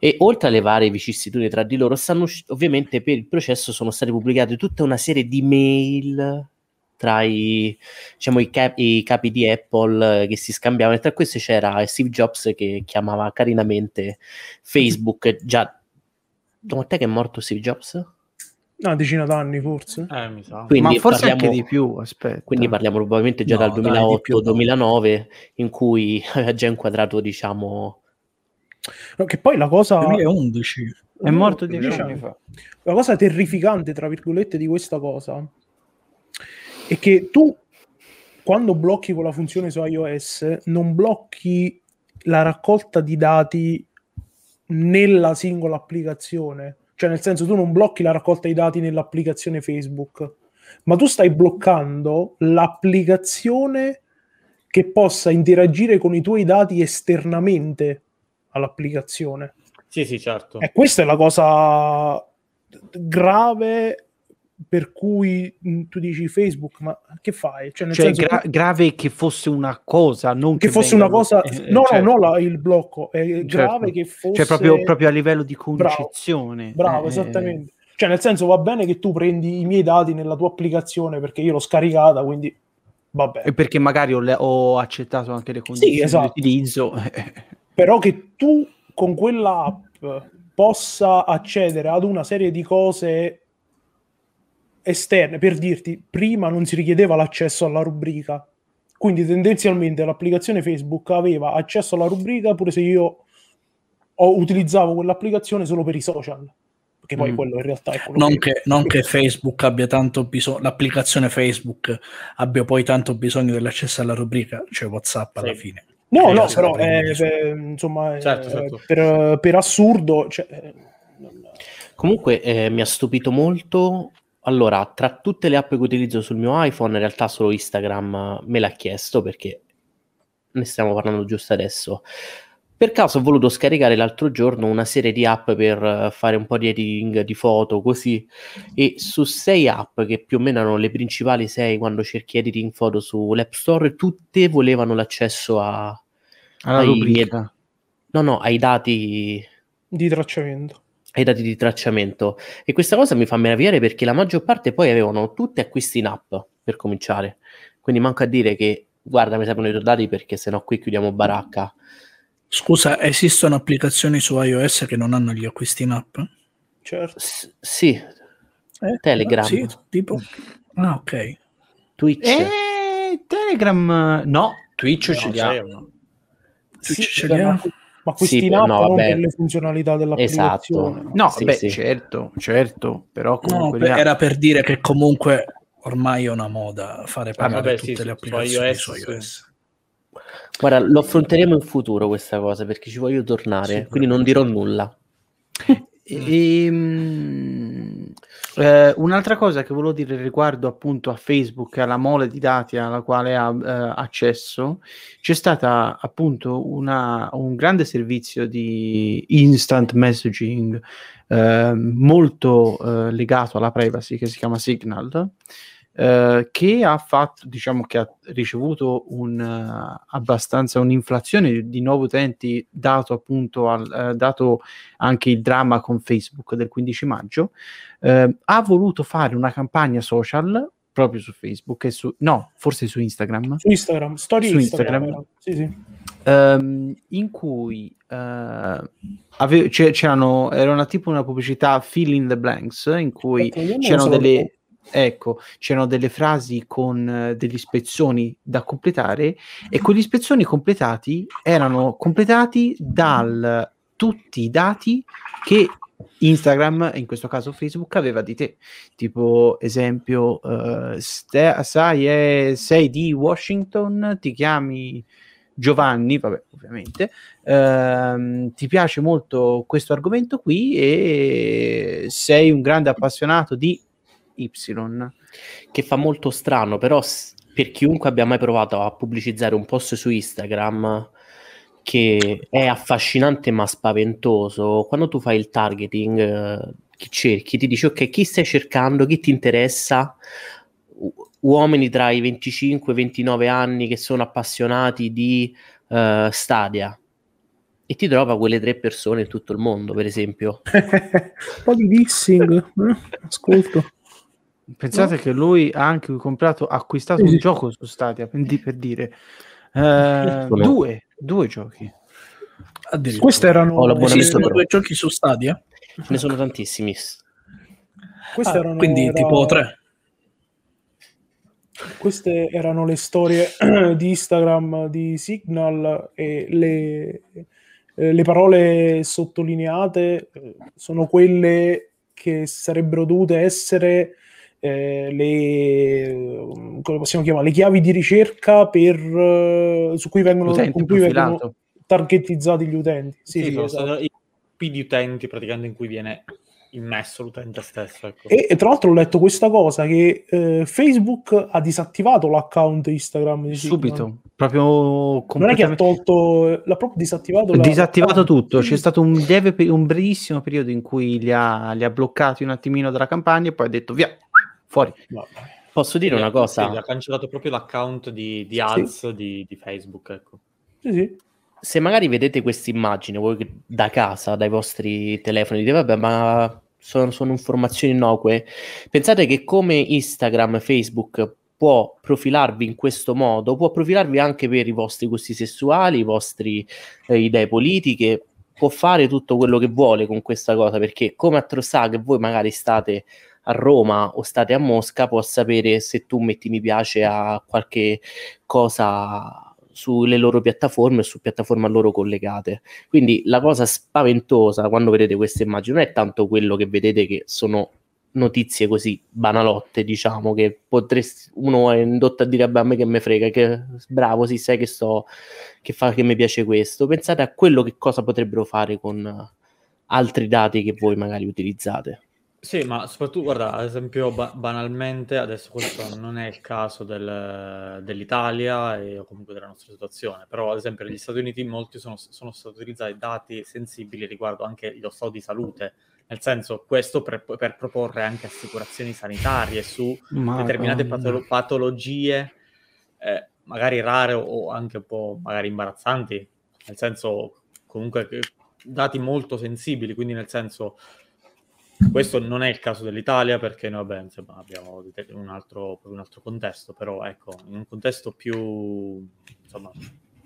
[SPEAKER 5] E oltre alle varie vicissitudini tra di loro, stanno ovviamente per il processo sono state pubblicate tutta una serie di mail tra i, diciamo, i, cap- i capi di Apple eh, che si scambiavano. E tra questi c'era Steve Jobs che chiamava carinamente Facebook. Già, quant'è che è morto Steve Jobs?
[SPEAKER 4] Una decina d'anni forse.
[SPEAKER 2] Eh, mi sa.
[SPEAKER 5] Quindi
[SPEAKER 3] Ma forse
[SPEAKER 5] parliamo-
[SPEAKER 3] anche di più, aspetta.
[SPEAKER 5] Quindi parliamo probabilmente già
[SPEAKER 1] No,
[SPEAKER 5] dal
[SPEAKER 1] dai, di più no.
[SPEAKER 5] 2008-2009 in cui [laughs] aveva già inquadrato, diciamo,
[SPEAKER 4] No, che poi la cosa...
[SPEAKER 1] 2011.
[SPEAKER 3] È morto dieci
[SPEAKER 4] Diciamo,
[SPEAKER 3] anni fa.
[SPEAKER 4] La cosa terrificante, tra virgolette, di questa cosa è che tu, quando blocchi con la funzione su iOS, non blocchi la raccolta di dati nella singola applicazione. Cioè, nel senso, tu non blocchi la raccolta di dati nell'applicazione Facebook, ma tu stai bloccando l'applicazione che possa interagire con i tuoi dati esternamente all'applicazione.
[SPEAKER 2] Sì, sì, certo.
[SPEAKER 4] E questa è la cosa grave per cui mh, tu dici Facebook, ma che fai? Cioè, nel
[SPEAKER 3] Cioè,
[SPEAKER 4] senso
[SPEAKER 3] gra- grave che fosse una cosa, non
[SPEAKER 4] che
[SPEAKER 3] che,
[SPEAKER 4] fosse
[SPEAKER 3] venga-
[SPEAKER 4] una cosa...
[SPEAKER 3] eh,
[SPEAKER 4] no,
[SPEAKER 3] certo.
[SPEAKER 4] no, no, la- il blocco. È grave
[SPEAKER 3] Certo.
[SPEAKER 4] che fosse...
[SPEAKER 3] Cioè, proprio, proprio a livello di
[SPEAKER 4] Bravo.
[SPEAKER 3] concezione.
[SPEAKER 4] Bravo,
[SPEAKER 3] Eh,
[SPEAKER 4] esattamente. Cioè, nel senso, va bene che tu prendi i miei dati nella tua applicazione perché io l'ho scaricata, quindi va bene.
[SPEAKER 3] E perché magari ho, le- ho accettato anche le condizioni
[SPEAKER 4] esatto.
[SPEAKER 3] di utilizzo. eh, [laughs]
[SPEAKER 4] Però che tu con quella app possa accedere ad una serie di cose esterne, per dirti, prima non si richiedeva l'accesso alla rubrica, quindi tendenzialmente l'applicazione Facebook aveva accesso alla rubrica pure se io ho, utilizzavo quell'applicazione solo per i social, perché poi
[SPEAKER 3] Mm.
[SPEAKER 4] quello in realtà è quello
[SPEAKER 1] Non che, non che Facebook abbia tanto bisogno, l'applicazione Facebook abbia poi tanto bisogno dell'accesso alla rubrica, cioè WhatsApp alla
[SPEAKER 2] Sì.
[SPEAKER 1] fine.
[SPEAKER 4] No, no, però
[SPEAKER 1] la prendi
[SPEAKER 4] eh, insomma, eh,
[SPEAKER 2] Certo, certo.
[SPEAKER 4] Per, per assurdo, cioè, eh,
[SPEAKER 5] Comunque eh, mi ha stupito molto. Allora, tra tutte le app che utilizzo sul mio iPhone, in realtà solo Instagram me l'ha chiesto perché ne stiamo parlando giusto adesso. Per caso ho voluto scaricare l'altro giorno una serie di app per eh, fare un po' di editing di foto, così. E su sei app, che più o meno erano le principali sei quando cerchi editing foto sull'App Store, tutte volevano l'accesso a,
[SPEAKER 3] alla
[SPEAKER 5] ai
[SPEAKER 3] rubrica.
[SPEAKER 5] no, no, ai dati
[SPEAKER 4] di tracciamento.
[SPEAKER 5] Ai dati di tracciamento. E questa cosa mi fa meravigliare perché la maggior parte poi avevano tutti acquisti in app per cominciare. Quindi manco a dire che guarda, mi servono i tuoi dati perché sennò qui chiudiamo baracca.
[SPEAKER 1] Scusa, esistono applicazioni su iOS che non hanno gli acquisti in app?
[SPEAKER 4] Certo.
[SPEAKER 5] S- sì,
[SPEAKER 1] Eh,
[SPEAKER 5] Telegram.
[SPEAKER 1] Sì, tipo... Ah, ok.
[SPEAKER 5] Twitch.
[SPEAKER 3] Eh, Telegram no, Twitch
[SPEAKER 2] No,
[SPEAKER 3] ce li ha.
[SPEAKER 1] Twitch
[SPEAKER 4] Sì,
[SPEAKER 1] ce li ha?
[SPEAKER 4] Ma questi
[SPEAKER 5] Sì,
[SPEAKER 4] in app
[SPEAKER 5] no,
[SPEAKER 4] per le funzionalità dell'applicazione.
[SPEAKER 5] Esatto.
[SPEAKER 3] No,
[SPEAKER 5] Sì,
[SPEAKER 3] beh,
[SPEAKER 5] sì.
[SPEAKER 3] certo, certo, però
[SPEAKER 1] No,
[SPEAKER 3] comunque ha.
[SPEAKER 1] era per dire che comunque ormai è una moda fare pagare
[SPEAKER 2] vabbè,
[SPEAKER 1] tutte
[SPEAKER 2] sì,
[SPEAKER 1] le
[SPEAKER 2] su
[SPEAKER 1] applicazioni
[SPEAKER 2] iOS,
[SPEAKER 1] su
[SPEAKER 2] sì.
[SPEAKER 1] iOS.
[SPEAKER 5] Guarda, lo affronteremo in futuro questa cosa perché ci voglio tornare,
[SPEAKER 1] Sì,
[SPEAKER 5] quindi non dirò nulla.
[SPEAKER 3] Ehm, Eh, un'altra cosa che volevo dire riguardo appunto a Facebook e alla mole di dati alla quale ha eh, accesso, c'è stata appunto una, un grande servizio di instant messaging eh, molto eh, legato alla privacy che si chiama Signal, eh, che ha fatto, diciamo che ha ricevuto un, uh, abbastanza un'inflazione di nuovi utenti dato appunto al, uh, dato anche il dramma con Facebook del 15 maggio, uh, ha voluto fare una campagna social proprio su Facebook e su no, forse su Instagram.
[SPEAKER 4] Su Instagram, storie
[SPEAKER 3] Su
[SPEAKER 4] Instagram.
[SPEAKER 3] Instagram.
[SPEAKER 4] Sì, sì.
[SPEAKER 3] ehm, in cui eh, ave- c'erano era una tipo una pubblicità fill in the blanks in cui c'erano delle ecco c'erano delle frasi con eh, degli spezzoni da completare e quegli spezzoni completati erano completati dal tutti i dati che Instagram, in questo caso Facebook, aveva di te. Tipo, esempio, eh, ste- sai, eh, sei di Washington, ti chiami Giovanni, vabbè, ovviamente, ehm, ti piace molto questo argomento qui e sei un grande appassionato di Y.
[SPEAKER 5] che fa molto strano, però per chiunque abbia mai provato a pubblicizzare un post su Instagram che è affascinante ma spaventoso, quando tu fai il targeting, eh, chi cerchi, ti dici ok, chi stai cercando, chi ti interessa? U- uomini tra i 25 e i 29 anni che sono appassionati di eh, Stadia e ti trova quelle tre persone in tutto il mondo, per esempio. [laughs]
[SPEAKER 4] un po' di dissing. eh? Ascolto.
[SPEAKER 3] Pensate che lui ha anche comprato, ha acquistato
[SPEAKER 4] Sì,
[SPEAKER 3] un gioco su Stadia, per, di- per dire. [laughs] Eh, due, due giochi.
[SPEAKER 4] Queste erano,
[SPEAKER 5] l'abbonamento
[SPEAKER 1] Esistono
[SPEAKER 5] però.
[SPEAKER 1] due giochi su Stadia?
[SPEAKER 5] Ce ne sono tantissimi.
[SPEAKER 4] queste
[SPEAKER 1] Ah,
[SPEAKER 4] erano-
[SPEAKER 1] quindi
[SPEAKER 4] era-
[SPEAKER 1] tipo tre.
[SPEAKER 4] Queste erano le storie [clears throat] di Instagram di Signal e le, eh, le parole sottolineate eh, sono quelle che sarebbero dovute essere eh, le, come possiamo chiamare, le chiavi di ricerca per, eh, su cui vengono, con cui vengono targetizzati gli utenti. Sì,
[SPEAKER 2] Sì,
[SPEAKER 4] sì,
[SPEAKER 2] sono
[SPEAKER 4] esatto.
[SPEAKER 2] i gruppi di utenti praticamente in cui viene immesso l'utente stesso. Ecco.
[SPEAKER 4] E, e tra l'altro ho letto questa cosa che eh, Facebook ha disattivato l'account Instagram di Signal.
[SPEAKER 3] Subito, proprio
[SPEAKER 4] Non è che ha
[SPEAKER 3] completamente
[SPEAKER 4] tolto, l'ha proprio disattivato. la-
[SPEAKER 3] disattivato tutto. C'è stato un, lieve, un brevissimo periodo in cui li ha, li ha bloccati un attimino dalla campagna e poi ha detto via, fuori.
[SPEAKER 4] Vabbè.
[SPEAKER 5] Posso dire una
[SPEAKER 2] Sì,
[SPEAKER 5] cosa?
[SPEAKER 2] ha cancellato proprio l'account di, di ads di, di Facebook. Ecco.
[SPEAKER 4] Sì, sì.
[SPEAKER 5] se magari vedete questa immagine voi da casa, dai vostri telefoni, dite vabbè, ma sono, sono informazioni innocue. Pensate che come Instagram, Facebook può profilarvi in questo modo, può profilarvi anche per i vostri gusti sessuali, i vostri eh, idee politiche, può fare tutto quello che vuole con questa cosa, perché come attrostà che voi magari state a Roma o state a Mosca, può sapere se tu metti mi piace a qualche cosa sulle loro piattaforme o su piattaforme a loro collegate. Quindi la cosa spaventosa quando vedete queste immagini non è tanto quello che vedete che sono notizie così banalotte, diciamo, che potresti, uno è indotto a dire, a me che me frega, che bravo, sì, sai che sto, che fa, che mi piace questo. Pensate a quello che cosa potrebbero fare con altri dati che voi magari utilizzate.
[SPEAKER 2] Sì, ma soprattutto, guarda, ad esempio, ba- banalmente, adesso questo non è il caso del- dell'Italia e, o comunque della nostra situazione, però ad esempio negli Stati Uniti molti sono, sono stati utilizzati dati sensibili riguardo anche lo stato di salute, nel senso questo per, per proporre anche assicurazioni sanitarie su determinate
[SPEAKER 3] Madonna.
[SPEAKER 2] patolo- patologie, eh, magari rare o anche un po' magari imbarazzanti, nel senso comunque dati molto sensibili, quindi nel senso questo non è il caso dell'Italia perché noi vabbè, insomma, abbiamo un altro, un altro contesto, però ecco, in un contesto più, insomma,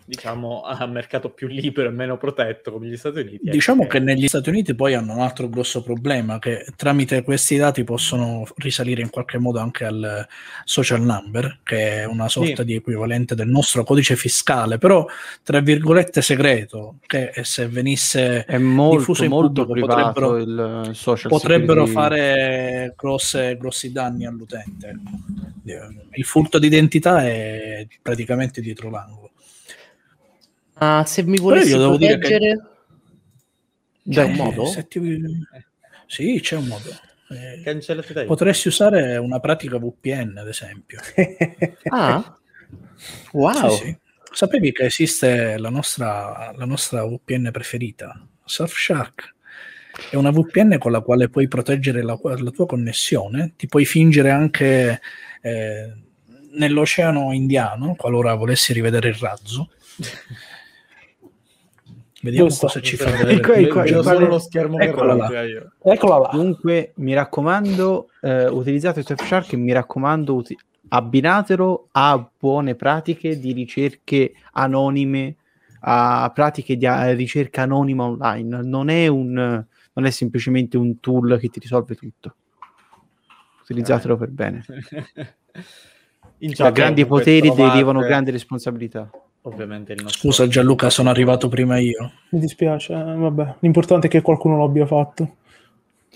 [SPEAKER 2] diciamo, a mercato più libero e meno protetto come gli Stati Uniti. ecco
[SPEAKER 1] Diciamo che negli Stati Uniti poi hanno un altro grosso problema che tramite questi dati possono risalire in qualche modo anche al social number, che è una sorta
[SPEAKER 2] Sì.
[SPEAKER 1] di equivalente del nostro codice fiscale, però tra virgolette segreto, che se venisse
[SPEAKER 3] È molto,
[SPEAKER 1] diffuso in
[SPEAKER 3] molto
[SPEAKER 1] pubblico
[SPEAKER 3] privato
[SPEAKER 1] potrebbero-
[SPEAKER 3] il social
[SPEAKER 1] potrebbero
[SPEAKER 3] security.
[SPEAKER 1] fare grosse- grossi danni all'utente. Il furto d'identità è praticamente dietro l'angolo.
[SPEAKER 5] Ma se mi
[SPEAKER 1] io
[SPEAKER 5] volessi
[SPEAKER 1] che-
[SPEAKER 5] proteggere, c'è un modo?
[SPEAKER 1] ti- Sì, c'è un modo. Eh, potresti usare una pratica VPN, ad esempio. [laughs]
[SPEAKER 5] Ah, wow.
[SPEAKER 1] Sì, sì. Sapevi che esiste la nostra, la nostra VPN preferita, Surfshark? È una VPN con la quale puoi proteggere la, la tua connessione, ti puoi fingere anche eh, nell'oceano indiano, qualora volessi rivedere il razzo. Vediamo
[SPEAKER 4] Giusto.
[SPEAKER 1] cosa ci fa
[SPEAKER 2] Ecco,
[SPEAKER 1] vedere.
[SPEAKER 3] ecco, ecco, ecco,
[SPEAKER 2] solo lo schermo che
[SPEAKER 1] Eccola là.
[SPEAKER 4] Eccola là.
[SPEAKER 3] Comunque, mi raccomando, eh, utilizzate Surfshark e mi raccomando, uti- abbinatelo a buone pratiche di ricerche anonime, a pratiche di a- ricerca anonima online. Non è, un, non è semplicemente un tool che ti risolve tutto. Utilizzatelo per bene. [laughs]
[SPEAKER 2] In
[SPEAKER 3] Da grandi poteri
[SPEAKER 2] trovate,
[SPEAKER 3] derivano grandi responsabilità.
[SPEAKER 2] Ovviamente il nostro
[SPEAKER 1] Scusa Gianluca, sono arrivato prima io.
[SPEAKER 4] Mi dispiace, eh, vabbè. L'importante è che qualcuno l'abbia fatto.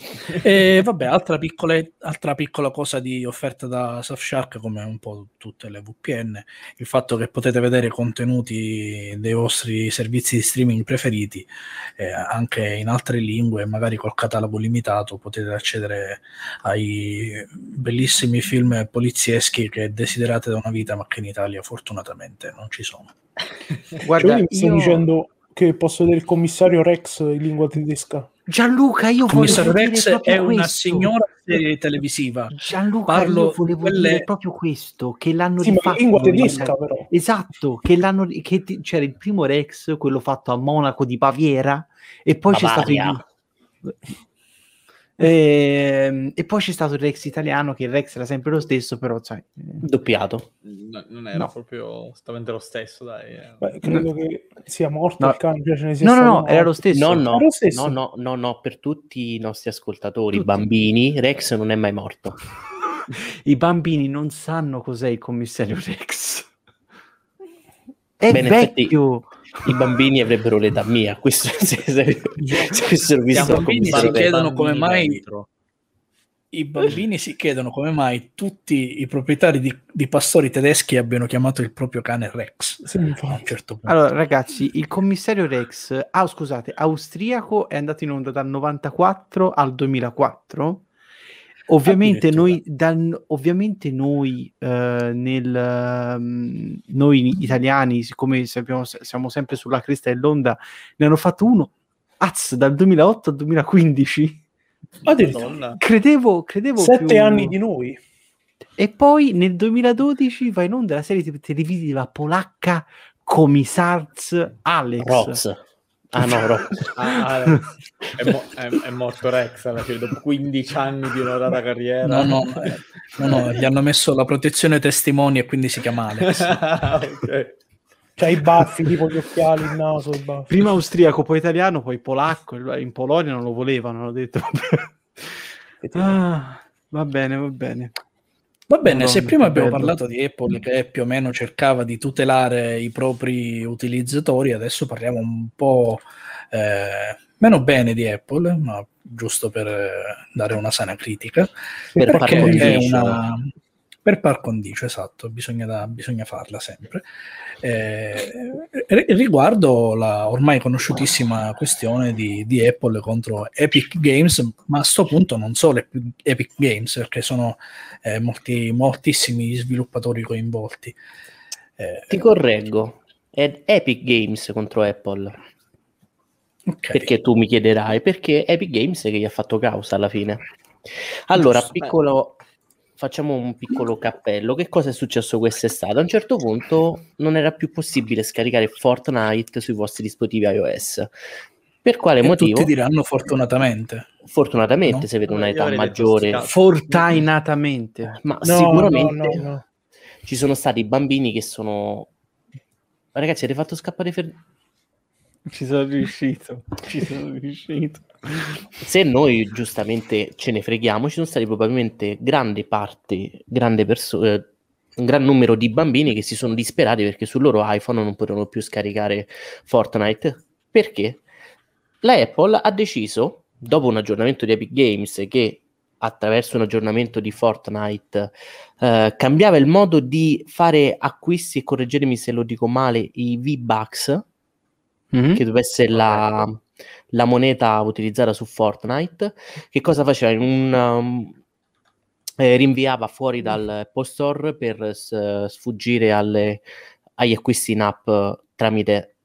[SPEAKER 4] [laughs]
[SPEAKER 1] E vabbè, altra, piccole- altra piccola cosa di offerta da Surfshark, come un po' tutte le VPN, il fatto che potete vedere contenuti dei vostri servizi di streaming preferiti eh, anche in altre lingue, magari col catalogo limitato, potete accedere ai bellissimi film polizieschi che desiderate da una vita, ma che in Italia fortunatamente non ci sono.
[SPEAKER 3] Guarda,
[SPEAKER 4] Cioè,
[SPEAKER 3] io-
[SPEAKER 4] dicendo che posso vedere il commissario Rex in lingua tedesca?
[SPEAKER 3] Gianluca, io volevo
[SPEAKER 1] Rex è una
[SPEAKER 3] questo.
[SPEAKER 1] signora serie televisiva.
[SPEAKER 3] Gianluca,
[SPEAKER 1] Parlo
[SPEAKER 3] io volevo
[SPEAKER 1] quelle-
[SPEAKER 3] dire proprio questo, che l'hanno
[SPEAKER 4] Sì,
[SPEAKER 3] rifatto
[SPEAKER 4] lingua
[SPEAKER 3] in
[SPEAKER 4] tedesca però.
[SPEAKER 3] Esatto, che l'hanno che c'era il primo Rex, quello fatto a Monaco di Baviera, e poi c'è stato
[SPEAKER 5] Bavaria.
[SPEAKER 3] il Ehm, e poi c'è stato il Rex italiano, che il Rex era sempre lo stesso, però sai, eh,
[SPEAKER 5] Doppiato.
[SPEAKER 2] No, non era
[SPEAKER 3] No.
[SPEAKER 2] proprio esattamente lo stesso, dai. eh.
[SPEAKER 4] Beh, credo che sia morto
[SPEAKER 3] No.
[SPEAKER 4] il cane. cioè ce ne sia
[SPEAKER 3] No, no, no, era lo stesso.
[SPEAKER 5] No, no,
[SPEAKER 4] stesso.
[SPEAKER 5] no, no, no, no, per tutti i nostri ascoltatori,
[SPEAKER 3] Tutti.
[SPEAKER 5] bambini, Rex non è mai morto. [laughs]
[SPEAKER 3] I bambini non sanno cos'è il commissario Rex. È
[SPEAKER 5] Beh, in effetti-
[SPEAKER 3] vecchio.
[SPEAKER 5] I bambini avrebbero l'età mia, questo se, se, se avessero visto il
[SPEAKER 1] bambini, si chiedono come mai-
[SPEAKER 2] dentro.
[SPEAKER 1] I bambini si chiedono come mai tutti i proprietari di, di pastori tedeschi abbiano chiamato il proprio cane Rex.
[SPEAKER 4] Sì,
[SPEAKER 1] A
[SPEAKER 4] infatti.
[SPEAKER 1] un certo punto.
[SPEAKER 3] Allora, ragazzi, il commissario Rex, ah, scusate, austriaco è andato in onda dal 94 al 2004. Ovviamente noi, dal- ovviamente noi, eh, nel, ehm, noi italiani, siccome sappiamo- siamo sempre sulla cresta dell'onda, ne hanno fatto uno, az, dal 2008 al 2015.
[SPEAKER 4] Addirittura.
[SPEAKER 2] Madonna.
[SPEAKER 3] Credevo, credevo
[SPEAKER 4] Sette
[SPEAKER 3] più-
[SPEAKER 4] anni di noi.
[SPEAKER 3] E poi nel 2012 va in onda la serie te- televisiva polacca Commissars Alex.
[SPEAKER 5] Roz. Ah no, Roz. [laughs]
[SPEAKER 2] Ah, ah, è, mo- è- è morto Rex alla fine, dopo 15 anni di onorata carriera.
[SPEAKER 1] No, no, eh, no, no, gli hanno messo la protezione testimoni e quindi si chiama Alex. [laughs]
[SPEAKER 2] Ok.
[SPEAKER 4] C'ha i baffi, tipo gli occhiali, il naso, i baffi.
[SPEAKER 3] Prima austriaco, poi italiano, poi polacco. In Polonia non lo volevano, hanno detto. Ah, va bene, va bene.
[SPEAKER 1] Va bene, se prima abbiamo parlato di Apple che più o meno cercava di tutelare i propri utilizzatori, adesso parliamo un po' eh, meno bene di Apple, ma giusto per eh, dare una sana critica.
[SPEAKER 5] Per par condicio.
[SPEAKER 1] una per par condicio, esatto, bisogna, da- bisogna farla sempre. Eh, ri- riguardo la ormai conosciutissima questione di, di Apple contro Epic Games, ma a sto punto non solo Epic- Epic Games, perché sono eh, molti, moltissimi gli sviluppatori coinvolti. Eh,
[SPEAKER 5] Ti correggo. È Epic Games contro Apple.
[SPEAKER 1] ok.
[SPEAKER 5] Perché tu mi chiederai? Perché Epic Games che gli ha fatto causa alla fine. Allora,
[SPEAKER 1] Giusto.
[SPEAKER 5] piccolo, facciamo un piccolo cappello. Che cosa è successo quest'estate? A un certo punto non era più possibile scaricare Fortnite sui vostri dispositivi iOS. Per quale
[SPEAKER 1] E
[SPEAKER 5] motivo?
[SPEAKER 1] tutti diranno fortunatamente.
[SPEAKER 5] Fortunatamente,
[SPEAKER 1] No?
[SPEAKER 5] se avete
[SPEAKER 2] Io
[SPEAKER 5] un'età maggiore.
[SPEAKER 3] Fortunatamente.
[SPEAKER 5] ma
[SPEAKER 4] No,
[SPEAKER 5] sicuramente
[SPEAKER 4] no, no, no.
[SPEAKER 5] ci sono stati bambini che sono. Ragazzi, avete fatto scappare Fer-
[SPEAKER 3] Ci sono riuscito. Ci sono riuscito.
[SPEAKER 5] Se noi giustamente ce ne freghiamo, ci sono stati probabilmente grandi parti, grande perso- eh, un gran numero di bambini che si sono disperati perché sul loro iPhone non potevano più scaricare Fortnite. Perché? La Apple ha deciso, dopo un aggiornamento di Epic Games che attraverso un aggiornamento di Fortnite eh, cambiava il modo di fare acquisti e correggetemi se lo dico male, i V-Bucks,
[SPEAKER 3] Mhm.
[SPEAKER 5] che doveva essere la, la moneta utilizzata su Fortnite. Che cosa faceva? Un, um, eh, rinviava fuori dal Apple Store per s- sfuggire alle- agli acquisti in app tramite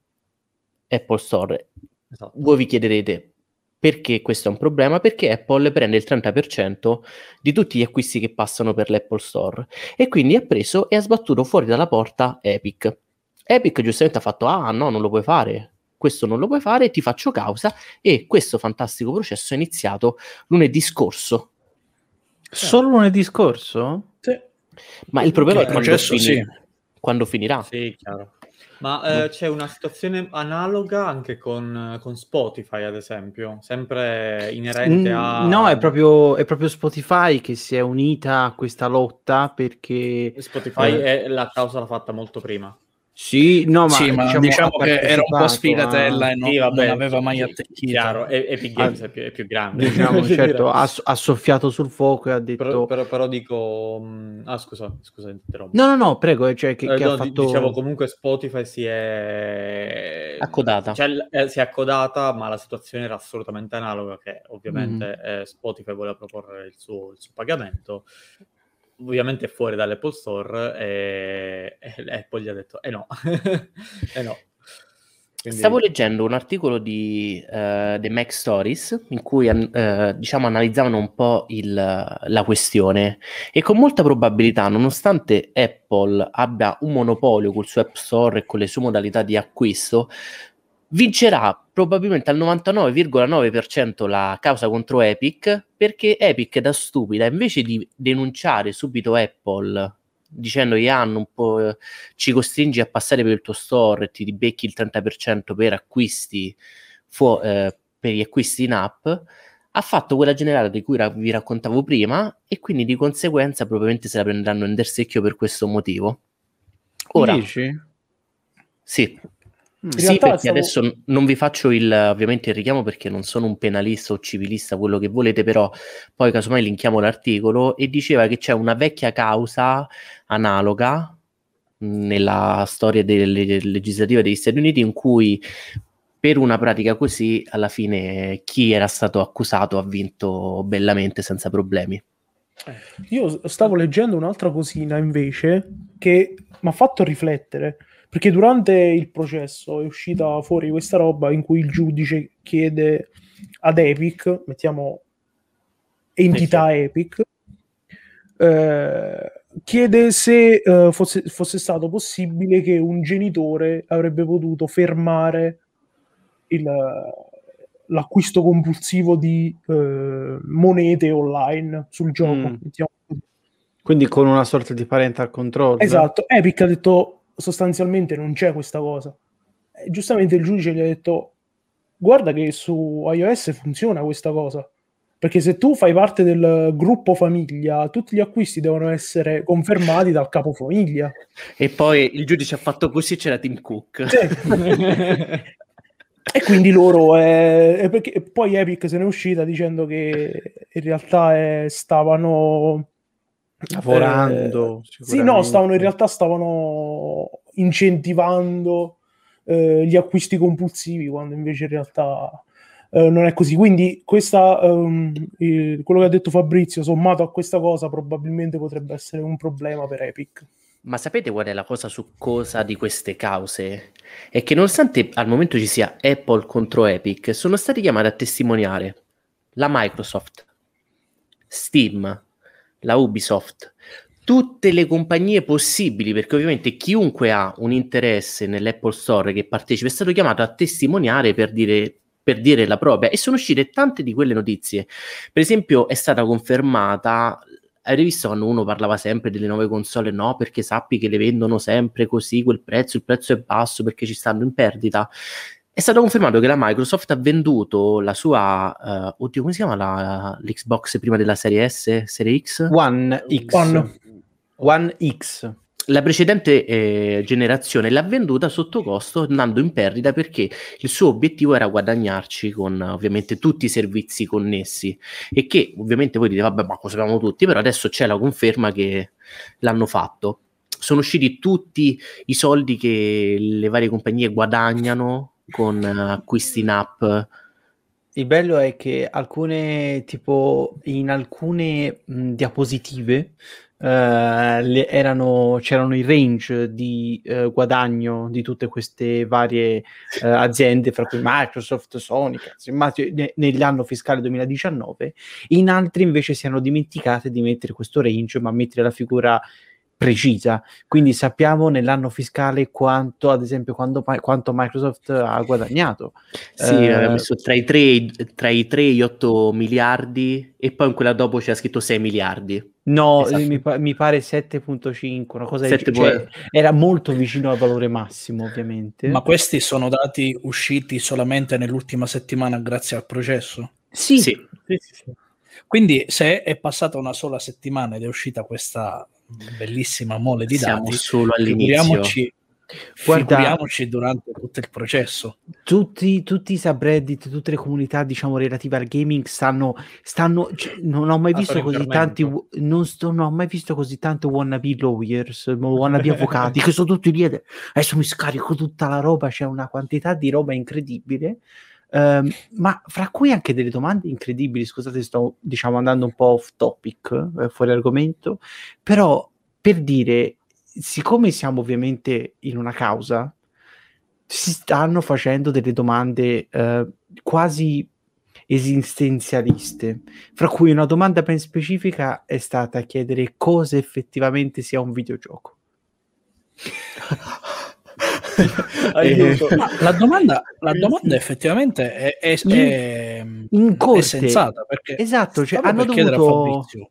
[SPEAKER 5] Apple Store.
[SPEAKER 2] Esatto.
[SPEAKER 5] Voi vi chiederete perché questo è un problema? Perché Apple prende il 30% di tutti gli acquisti che passano per l'Apple Store e quindi ha preso e ha sbattuto fuori dalla porta Epic. Epic giustamente ha fatto: Ah, no, non lo puoi fare. Questo non lo puoi fare, ti faccio causa. E questo fantastico processo è iniziato lunedì scorso.
[SPEAKER 3] Solo lunedì scorso?
[SPEAKER 4] Sì.
[SPEAKER 5] Ma il problema
[SPEAKER 1] Il
[SPEAKER 5] è quando,
[SPEAKER 1] processo,
[SPEAKER 5] fini-
[SPEAKER 1] sì.
[SPEAKER 5] quando finirà.
[SPEAKER 2] Sì, chiaro. Ma eh, c'è una situazione analoga anche con, con Spotify, ad esempio, sempre inerente a...
[SPEAKER 3] Mm, No, è proprio, è proprio Spotify che si è unita a questa lotta perché...
[SPEAKER 2] Spotify
[SPEAKER 3] Eh.
[SPEAKER 2] è la causa l'ha fatta molto prima.
[SPEAKER 3] Sì, no, ma
[SPEAKER 1] sì, ma
[SPEAKER 3] diciamo,
[SPEAKER 1] diciamo, che era un po' sfigatella
[SPEAKER 3] a-
[SPEAKER 1] e non,
[SPEAKER 2] Sì, vabbè,
[SPEAKER 1] non aveva mai attecchito.
[SPEAKER 2] Chiaro, e- Epic Games
[SPEAKER 3] Ah,
[SPEAKER 2] è, più, è più grande.
[SPEAKER 3] Diciamo, [laughs] certo, ha, ha soffiato sul fuoco e ha detto...
[SPEAKER 2] Però, però- però dico... mh, Ah, scusa, scusa, ti interrompo.
[SPEAKER 3] No, no, no, prego, cioè che,
[SPEAKER 2] Eh,
[SPEAKER 3] che
[SPEAKER 2] no,
[SPEAKER 3] ha fatto...
[SPEAKER 2] Dicevo, comunque Spotify si è...
[SPEAKER 5] Accodata.
[SPEAKER 2] Cioè, eh, si è accodata, ma la situazione era assolutamente analoga, che ovviamente
[SPEAKER 3] Mm.
[SPEAKER 2] eh, Spotify voleva proporre il suo, il suo pagamento, ovviamente fuori dall'Apple Store e, e Apple gli ha detto eh no, [laughs] eh no. Quindi-
[SPEAKER 5] Stavo leggendo un articolo di eh, The Mac Stories in cui eh, diciamo analizzavano un po' il- la questione e con molta probabilità, nonostante Apple abbia un monopolio col suo App Store e con le sue modalità di acquisto, vincerà probabilmente al 99,9% la causa contro Epic perché Epic da stupida invece di denunciare subito Apple dicendogli hanno un po' ci costringi a passare per il tuo store e ti becchi il 30% per acquisti fu- eh, per gli acquisti in app ha fatto quella generale di cui ra- vi raccontavo prima e quindi di conseguenza probabilmente se la prenderanno in del secchio per questo motivo ora
[SPEAKER 3] Dici?
[SPEAKER 5] sì
[SPEAKER 3] Mm.
[SPEAKER 5] sì,
[SPEAKER 4] realtà
[SPEAKER 5] perché
[SPEAKER 4] stavo-
[SPEAKER 5] adesso non vi faccio il, ovviamente il richiamo perché non sono un penalista o civilista, quello che volete, però poi casomai linkiamo l'articolo e diceva che c'è una vecchia causa analoga mh, nella storia delle- legislativa degli Stati Uniti in cui per una pratica così alla fine chi era stato accusato ha vinto bellamente senza problemi.
[SPEAKER 4] Io stavo leggendo un'altra cosina invece che mi ha fatto riflettere perché durante il processo è uscita fuori questa roba in cui il giudice chiede ad Epic, mettiamo entità Epic, eh, chiede se eh, fosse, fosse stato possibile che un genitore avrebbe potuto fermare il, l'acquisto compulsivo di eh, monete online sul gioco.
[SPEAKER 3] Mm. Quindi con una sorta di parental control.
[SPEAKER 4] Esatto, Epic ha detto sostanzialmente non c'è questa cosa. E giustamente il giudice gli ha detto guarda che su iOS funziona questa cosa. Perché se tu fai parte del gruppo famiglia, tutti gli acquisti devono essere confermati dal capo famiglia.
[SPEAKER 5] E poi il giudice ha fatto così e c'era Tim Cook. [laughs]
[SPEAKER 4] e quindi loro eh, perché, poi Epic se n'è uscita dicendo che in realtà eh, stavano
[SPEAKER 3] Lavorando.
[SPEAKER 4] eh, sì no stavano in realtà stavano incentivando eh, gli acquisti compulsivi quando invece in realtà eh, non è così quindi questa ehm, eh, quello che ha detto Fabrizio sommato a questa cosa probabilmente potrebbe essere un problema per Epic
[SPEAKER 5] Ma sapete qual è la cosa succosa di queste cause? È che nonostante al momento ci sia Apple contro Epic, sono stati chiamati a testimoniare la Microsoft, Steam, la Ubisoft, tutte le compagnie possibili, perché ovviamente chiunque ha un interesse nell'Apple Store che partecipa è stato chiamato a testimoniare per dire, per dire la propria e sono uscite tante di quelle notizie. Per esempio è stata confermata avete visto quando uno parlava sempre delle nuove console? No, perché sappi che le vendono sempre così, quel prezzo, il prezzo è basso perché ci stanno in perdita. È stato confermato che la Microsoft ha venduto la sua, uh, oddio, come si chiama la, l'Xbox prima della serie S, serie X?
[SPEAKER 3] One X.
[SPEAKER 4] One.
[SPEAKER 3] One X.
[SPEAKER 5] La precedente eh, generazione l'ha venduta sotto costo andando in perdita perché il suo obiettivo era guadagnarci con ovviamente tutti i servizi connessi e che ovviamente voi dite vabbè ma lo sappiamo tutti però adesso c'è la conferma che l'hanno fatto sono usciti tutti i soldi che le varie compagnie guadagnano con uh, acquisti in app
[SPEAKER 3] il bello è che alcune, tipo, in alcune mh, diapositive eh, le- erano, c'erano i range di eh, guadagno di tutte queste varie eh, aziende, fra cui Microsoft, Sony, cazzo, ne- nell'anno fiscale 2019. In altri invece si erano dimenticate di mettere questo range, ma mettere la figura precisa. Quindi sappiamo nell'anno fiscale quanto, ad esempio, quando- quanto Microsoft ha guadagnato.
[SPEAKER 5] Sì,
[SPEAKER 3] Eh,
[SPEAKER 5] aveva messo tra i 3, tra i 3 e gli 8 miliardi e poi in quella dopo c'era scritto 6 miliardi.
[SPEAKER 3] No,
[SPEAKER 5] Esatto.
[SPEAKER 3] mi, pa- mi pare 7.5, una cosa del
[SPEAKER 5] 7
[SPEAKER 3] genere. Cioè, era molto vicino al valore massimo, ovviamente.
[SPEAKER 1] Ma questi sono dati usciti solamente nell'ultima settimana grazie al processo.
[SPEAKER 3] sì,
[SPEAKER 5] Sì.
[SPEAKER 2] Sì, sì, sì.
[SPEAKER 1] Quindi se è passata una sola settimana ed è uscita questa bellissima mole di
[SPEAKER 5] Siamo
[SPEAKER 1] dati,
[SPEAKER 5] solo all'inizio.
[SPEAKER 1] figuriamoci,
[SPEAKER 3] Guarda-
[SPEAKER 1] figuriamoci durante tutto il processo.
[SPEAKER 3] tutti, tutti i subreddit, tutte le comunità, diciamo, relative al gaming stanno, stanno cioè, non ho mai
[SPEAKER 2] Ah,
[SPEAKER 3] visto così tanti, non, sto, non ho mai visto così tante wannabe lawyers, wannabe avvocati, che sono tutti lì, adesso mi scarico tutta la roba, c'è una quantità di roba incredibile, Ehm, ma fra cui anche delle domande incredibili, scusate, sto diciamo andando un po' off topic, eh, fuori argomento, però per dire, siccome siamo ovviamente in una causa, si stanno facendo delle domande eh, quasi esistenzialiste, fra cui una domanda ben specifica è stata chiedere cosa effettivamente sia un videogioco. [laughs] [laughs]
[SPEAKER 2] Aiuto.
[SPEAKER 1] Ma la domanda, la domanda effettivamente è, è, è-
[SPEAKER 3] In
[SPEAKER 1] è sensata perché
[SPEAKER 3] Esatto, cioè
[SPEAKER 1] stavo
[SPEAKER 3] hanno
[SPEAKER 1] per chiedere a
[SPEAKER 3] dovuto...
[SPEAKER 1] Fabrizio.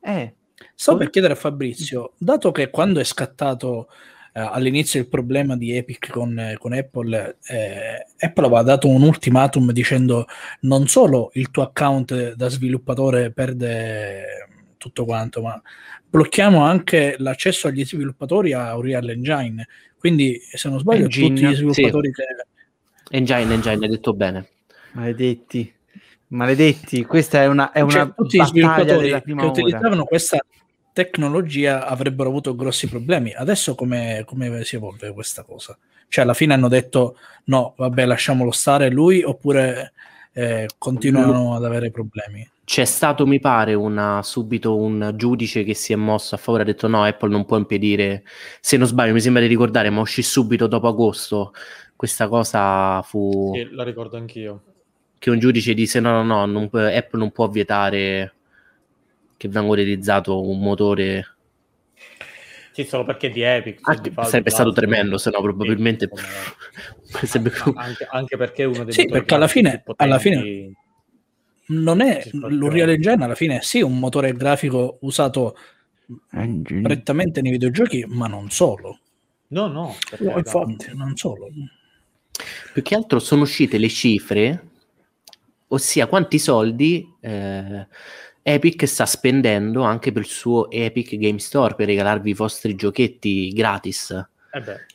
[SPEAKER 3] Eh,
[SPEAKER 1] Stavo per chiedere a Fabrizio, dato che quando è scattato eh, all'inizio il problema di Epic con, eh, con Apple, eh, Apple aveva dato un ultimatum dicendo non solo il tuo account da sviluppatore perde tutto quanto, ma blocchiamo anche l'accesso agli sviluppatori a Unreal Engine. Quindi, se non sbaglio,
[SPEAKER 3] Engine,
[SPEAKER 1] tutti gli sviluppatori che
[SPEAKER 5] Engine, Engine, hai detto bene.
[SPEAKER 3] maledetti, maledetti, questa è una, è una
[SPEAKER 1] cioè, tutti i
[SPEAKER 3] battaglia
[SPEAKER 1] sviluppatori
[SPEAKER 3] della
[SPEAKER 1] che
[SPEAKER 3] ora.
[SPEAKER 1] utilizzavano questa tecnologia avrebbero avuto grossi problemi. Adesso come, come si evolve questa cosa? Cioè, alla fine hanno detto no, vabbè, lasciamolo stare lui, oppure eh, continuano ad avere problemi.
[SPEAKER 5] C'è stato, mi pare, una, subito un giudice che si è mosso a favore, ha detto no, Apple non può impedire, se non sbaglio, mi sembra di ricordare, ma uscì subito dopo agosto. Questa cosa fu
[SPEAKER 2] Sì, la ricordo anch'io.
[SPEAKER 5] che un giudice disse no, no, no, non Apple non può vietare che venga utilizzato un motore.
[SPEAKER 2] Sì, solo perché di Epic. cioè,
[SPEAKER 5] Ah,
[SPEAKER 2] di fatto,
[SPEAKER 5] sarebbe stato tremendo, se no probabilmente...
[SPEAKER 2] Sì, [laughs] anche, anche perché uno dei
[SPEAKER 1] Sì, perché alla fine-
[SPEAKER 2] più
[SPEAKER 1] alla
[SPEAKER 2] potenti.
[SPEAKER 1] Non è l'Unreal Engine, alla fine sì, un motore grafico usato
[SPEAKER 3] Engine.
[SPEAKER 1] prettamente nei videogiochi, ma non solo.
[SPEAKER 2] No, no,
[SPEAKER 4] No, infatti.
[SPEAKER 1] Non solo.
[SPEAKER 5] Più che altro sono uscite le cifre, ossia quanti soldi eh, Epic sta spendendo anche per il suo Epic Game Store per regalarvi i vostri giochetti gratis.
[SPEAKER 2] Eh beh,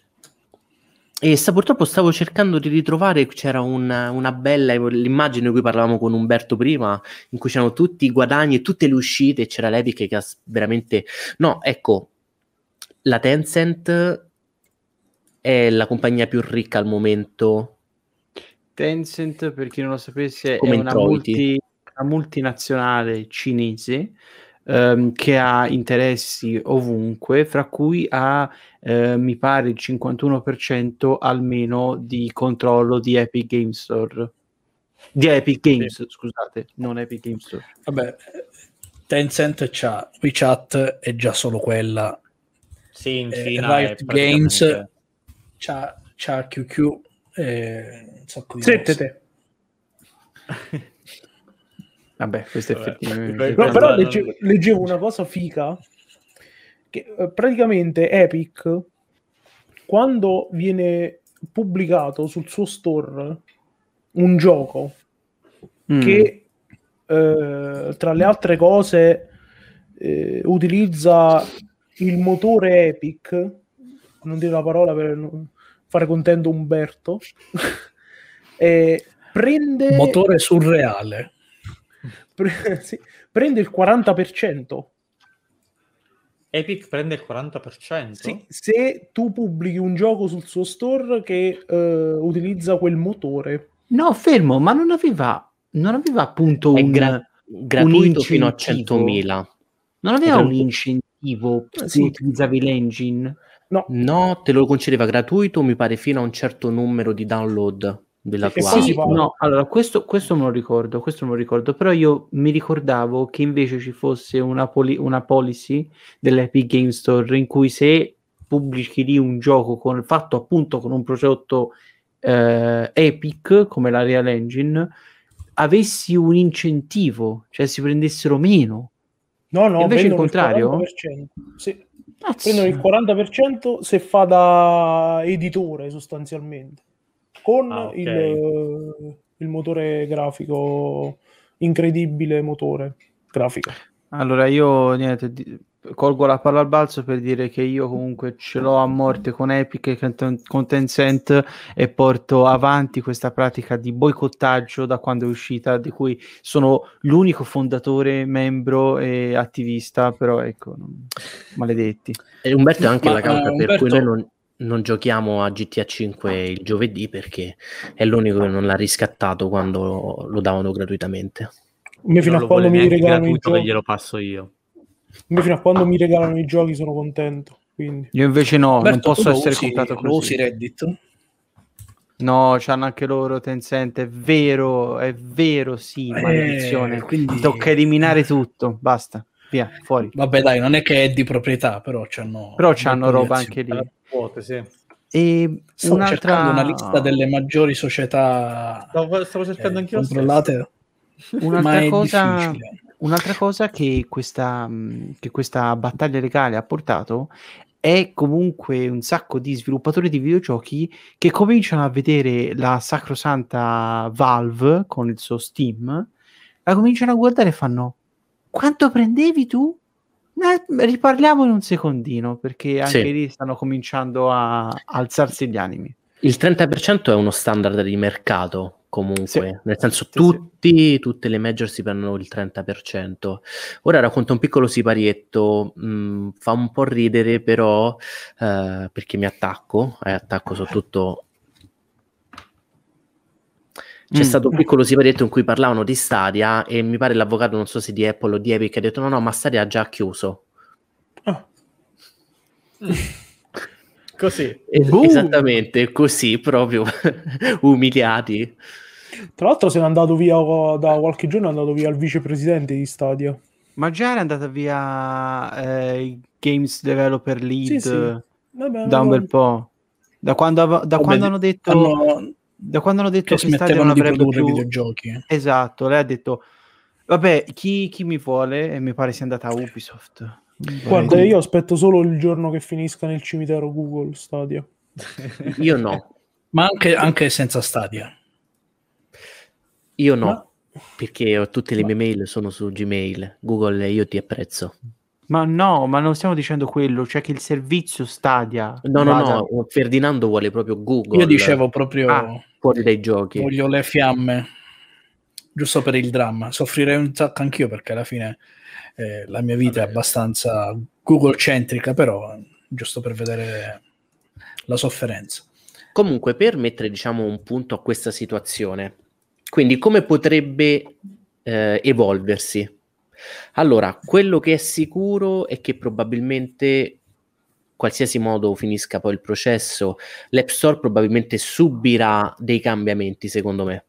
[SPEAKER 5] E sta, purtroppo stavo cercando di ritrovare, c'era una, una bella l'immagine di cui parlavamo con Umberto prima, in cui c'erano tutti i guadagni e tutte le uscite, c'era l'Epic che ha veramente... No, ecco, la Tencent è la compagnia più ricca al momento.
[SPEAKER 3] Tencent, per chi non lo sapesse,
[SPEAKER 5] Come
[SPEAKER 3] è una, multi- una multinazionale cinese ehm, che ha interessi ovunque, fra cui ha, eh, mi pare, il 51% almeno di controllo di Epic Game Store. Di Epic Games, scusate, non Epic Game Store.
[SPEAKER 1] Vabbè, Tencent c'ha WeChat e già solo quella.
[SPEAKER 2] sì, in
[SPEAKER 1] Eh,
[SPEAKER 2] Cina
[SPEAKER 1] Riot
[SPEAKER 2] è praticamente-
[SPEAKER 1] Games c'ha, c'ha QQ e un sacco di. [laughs]
[SPEAKER 3] Vabbè, questo
[SPEAKER 2] Vabbè.
[SPEAKER 3] effettivamente...
[SPEAKER 4] No, però
[SPEAKER 2] non-
[SPEAKER 4] legge- leggevo una cosa figa che eh, praticamente Epic quando viene pubblicato sul suo store un gioco
[SPEAKER 3] Mm.
[SPEAKER 4] che eh, tra le altre cose eh, utilizza il motore Epic non dire la parola per non fare contento Umberto [laughs] e prende
[SPEAKER 1] Motore surreale.
[SPEAKER 4] Pre- [laughs] sì, prende il 40%
[SPEAKER 2] Epic prende il 40%?
[SPEAKER 4] Sì, se tu pubblichi un gioco sul suo store che eh, utilizza quel motore
[SPEAKER 3] No, fermo, ma non aveva non aveva appunto
[SPEAKER 5] È
[SPEAKER 3] un,
[SPEAKER 5] gra- gratuito fino a
[SPEAKER 3] incentivo?
[SPEAKER 5] 100.000.
[SPEAKER 3] non aveva un incentivo se
[SPEAKER 5] Sì.
[SPEAKER 3] utilizzavi l'engine?
[SPEAKER 4] No,
[SPEAKER 5] No, te lo concedeva gratuito, mi pare, fino a un certo numero di download della tua
[SPEAKER 3] Sì, no, allora questo, questo me lo ricordo, questo me lo ricordo, però io mi ricordavo che invece ci fosse una, poli- una policy dell'Epic Game Store in cui se pubblichi lì un gioco con, fatto appunto con un prodotto eh, Epic come la Real Engine, avessi un incentivo, cioè si prendessero meno.
[SPEAKER 4] no, no,
[SPEAKER 3] Invece il contrario?
[SPEAKER 4] 40%. Sì, prendono il 40% se fa da editore sostanzialmente, con
[SPEAKER 2] Ah, ok.
[SPEAKER 4] il, il motore grafico, incredibile motore grafico.
[SPEAKER 3] Allora io niente, di- colgo la palla al balzo per dire che io comunque ce l'ho a morte con Epic e con- con Tencent e porto avanti questa pratica di boicottaggio da quando è uscita, di cui sono l'unico fondatore, membro e attivista, però ecco, non- maledetti.
[SPEAKER 5] E Umberto è anche
[SPEAKER 1] Ma,
[SPEAKER 5] la causa
[SPEAKER 1] eh,
[SPEAKER 5] per cui
[SPEAKER 1] Umberto-
[SPEAKER 5] noi non, non giochiamo a GTA 5 il giovedì perché è l'unico che non l'ha riscattato quando lo davano gratuitamente.
[SPEAKER 4] Me fino
[SPEAKER 2] non
[SPEAKER 4] a quando mi regalano i giochi,
[SPEAKER 2] glielo passo io.
[SPEAKER 4] me fino a quando mi regalano i giochi sono contento. Quindi.
[SPEAKER 3] Io invece no, non
[SPEAKER 1] Umberto,
[SPEAKER 3] posso essere
[SPEAKER 1] usi-
[SPEAKER 3] comprato
[SPEAKER 1] lo usi
[SPEAKER 3] così.
[SPEAKER 1] Reddit?
[SPEAKER 3] No, c'hanno anche loro Tencent, è vero, è vero, sì,
[SPEAKER 1] Eh,
[SPEAKER 3] maledizione.
[SPEAKER 1] quindi-
[SPEAKER 3] Tocca eliminare tutto, basta, via, fuori.
[SPEAKER 1] Vabbè, dai, non è che è di proprietà, però c'hanno.
[SPEAKER 3] Però c'hanno roba anche lì.
[SPEAKER 2] Vuote, sì.
[SPEAKER 3] E
[SPEAKER 1] Stavo
[SPEAKER 3] un'altra
[SPEAKER 1] cercando una lista delle maggiori società
[SPEAKER 2] Stavo, stavo cercando
[SPEAKER 1] eh,
[SPEAKER 2] anche io.
[SPEAKER 1] controllate, ma
[SPEAKER 3] Un'altra
[SPEAKER 1] è
[SPEAKER 3] cosa, un'altra cosa che questa, mh, che questa battaglia legale ha portato è comunque un sacco di sviluppatori di videogiochi che cominciano a vedere la sacrosanta Valve con il suo Steam, la cominciano a guardare e fanno quanto prendevi tu? Eh, riparliamo in un secondino perché anche
[SPEAKER 5] Sì.
[SPEAKER 3] lì stanno cominciando a alzarsi gli animi.
[SPEAKER 5] Il 30% è uno standard di mercato comunque,
[SPEAKER 3] Sì.
[SPEAKER 5] nel senso
[SPEAKER 3] Sì,
[SPEAKER 5] tutti, tutte le major si prendono il 30%. Ora racconto un piccolo siparietto, mh, fa un po' ridere però eh, perché mi attacco, e attacco soprattutto... C'è
[SPEAKER 3] Mm.
[SPEAKER 5] stato un piccolo siparietto in cui parlavano di Stadia e mi pare l'avvocato, non so se di Apple o di Epic, ha detto no no ma Stadia ha già chiuso.
[SPEAKER 4] Ah, [laughs]
[SPEAKER 2] Così.
[SPEAKER 5] Es- esattamente così, proprio [laughs] umiliati.
[SPEAKER 4] Tra l'altro se n'è andato via da qualche giorno, è andato via il vicepresidente di Stadia.
[SPEAKER 3] Ma già era andata via eh, il Games Developer Lead
[SPEAKER 4] Sì, sì. Vabbè,
[SPEAKER 3] da un bel po'. Da quando, av- da quando hanno detto,
[SPEAKER 1] Hanno-
[SPEAKER 3] da quando hanno detto
[SPEAKER 1] che
[SPEAKER 3] che, Stadia non
[SPEAKER 1] di
[SPEAKER 3] avrebbe
[SPEAKER 1] produrre
[SPEAKER 3] più...
[SPEAKER 1] videogiochi.
[SPEAKER 3] Esatto, lei ha detto, vabbè, chi, chi mi vuole? E mi pare sia andata a Ubisoft.
[SPEAKER 4] Guarda, io [laughs] aspetto solo il giorno che finisca nel cimitero Google Stadia.
[SPEAKER 5] Io no.
[SPEAKER 1] Ma anche, anche senza Stadia.
[SPEAKER 5] Io no,
[SPEAKER 1] Ma-
[SPEAKER 5] perché ho- tutte le mie mail sono su Gmail. Google, io ti apprezzo.
[SPEAKER 3] Ma no, ma non stiamo dicendo quello, cioè che il servizio Stadia...
[SPEAKER 5] No, no,
[SPEAKER 3] vada-
[SPEAKER 5] no, Ferdinando vuole proprio Google.
[SPEAKER 1] Io dicevo proprio
[SPEAKER 3] Ah.
[SPEAKER 5] fuori dai giochi.
[SPEAKER 1] voglio le fiamme, giusto per il dramma. Soffrirei un sacco anch'io perché alla fine eh, la mia vita è abbastanza Google-centrica, però giusto per vedere la sofferenza.
[SPEAKER 5] Comunque, per mettere diciamo un punto a questa situazione, quindi come potrebbe eh, evolversi? Allora, quello che è sicuro è che probabilmente, qualsiasi modo finisca poi il processo, l'App Store probabilmente subirà dei cambiamenti, secondo me.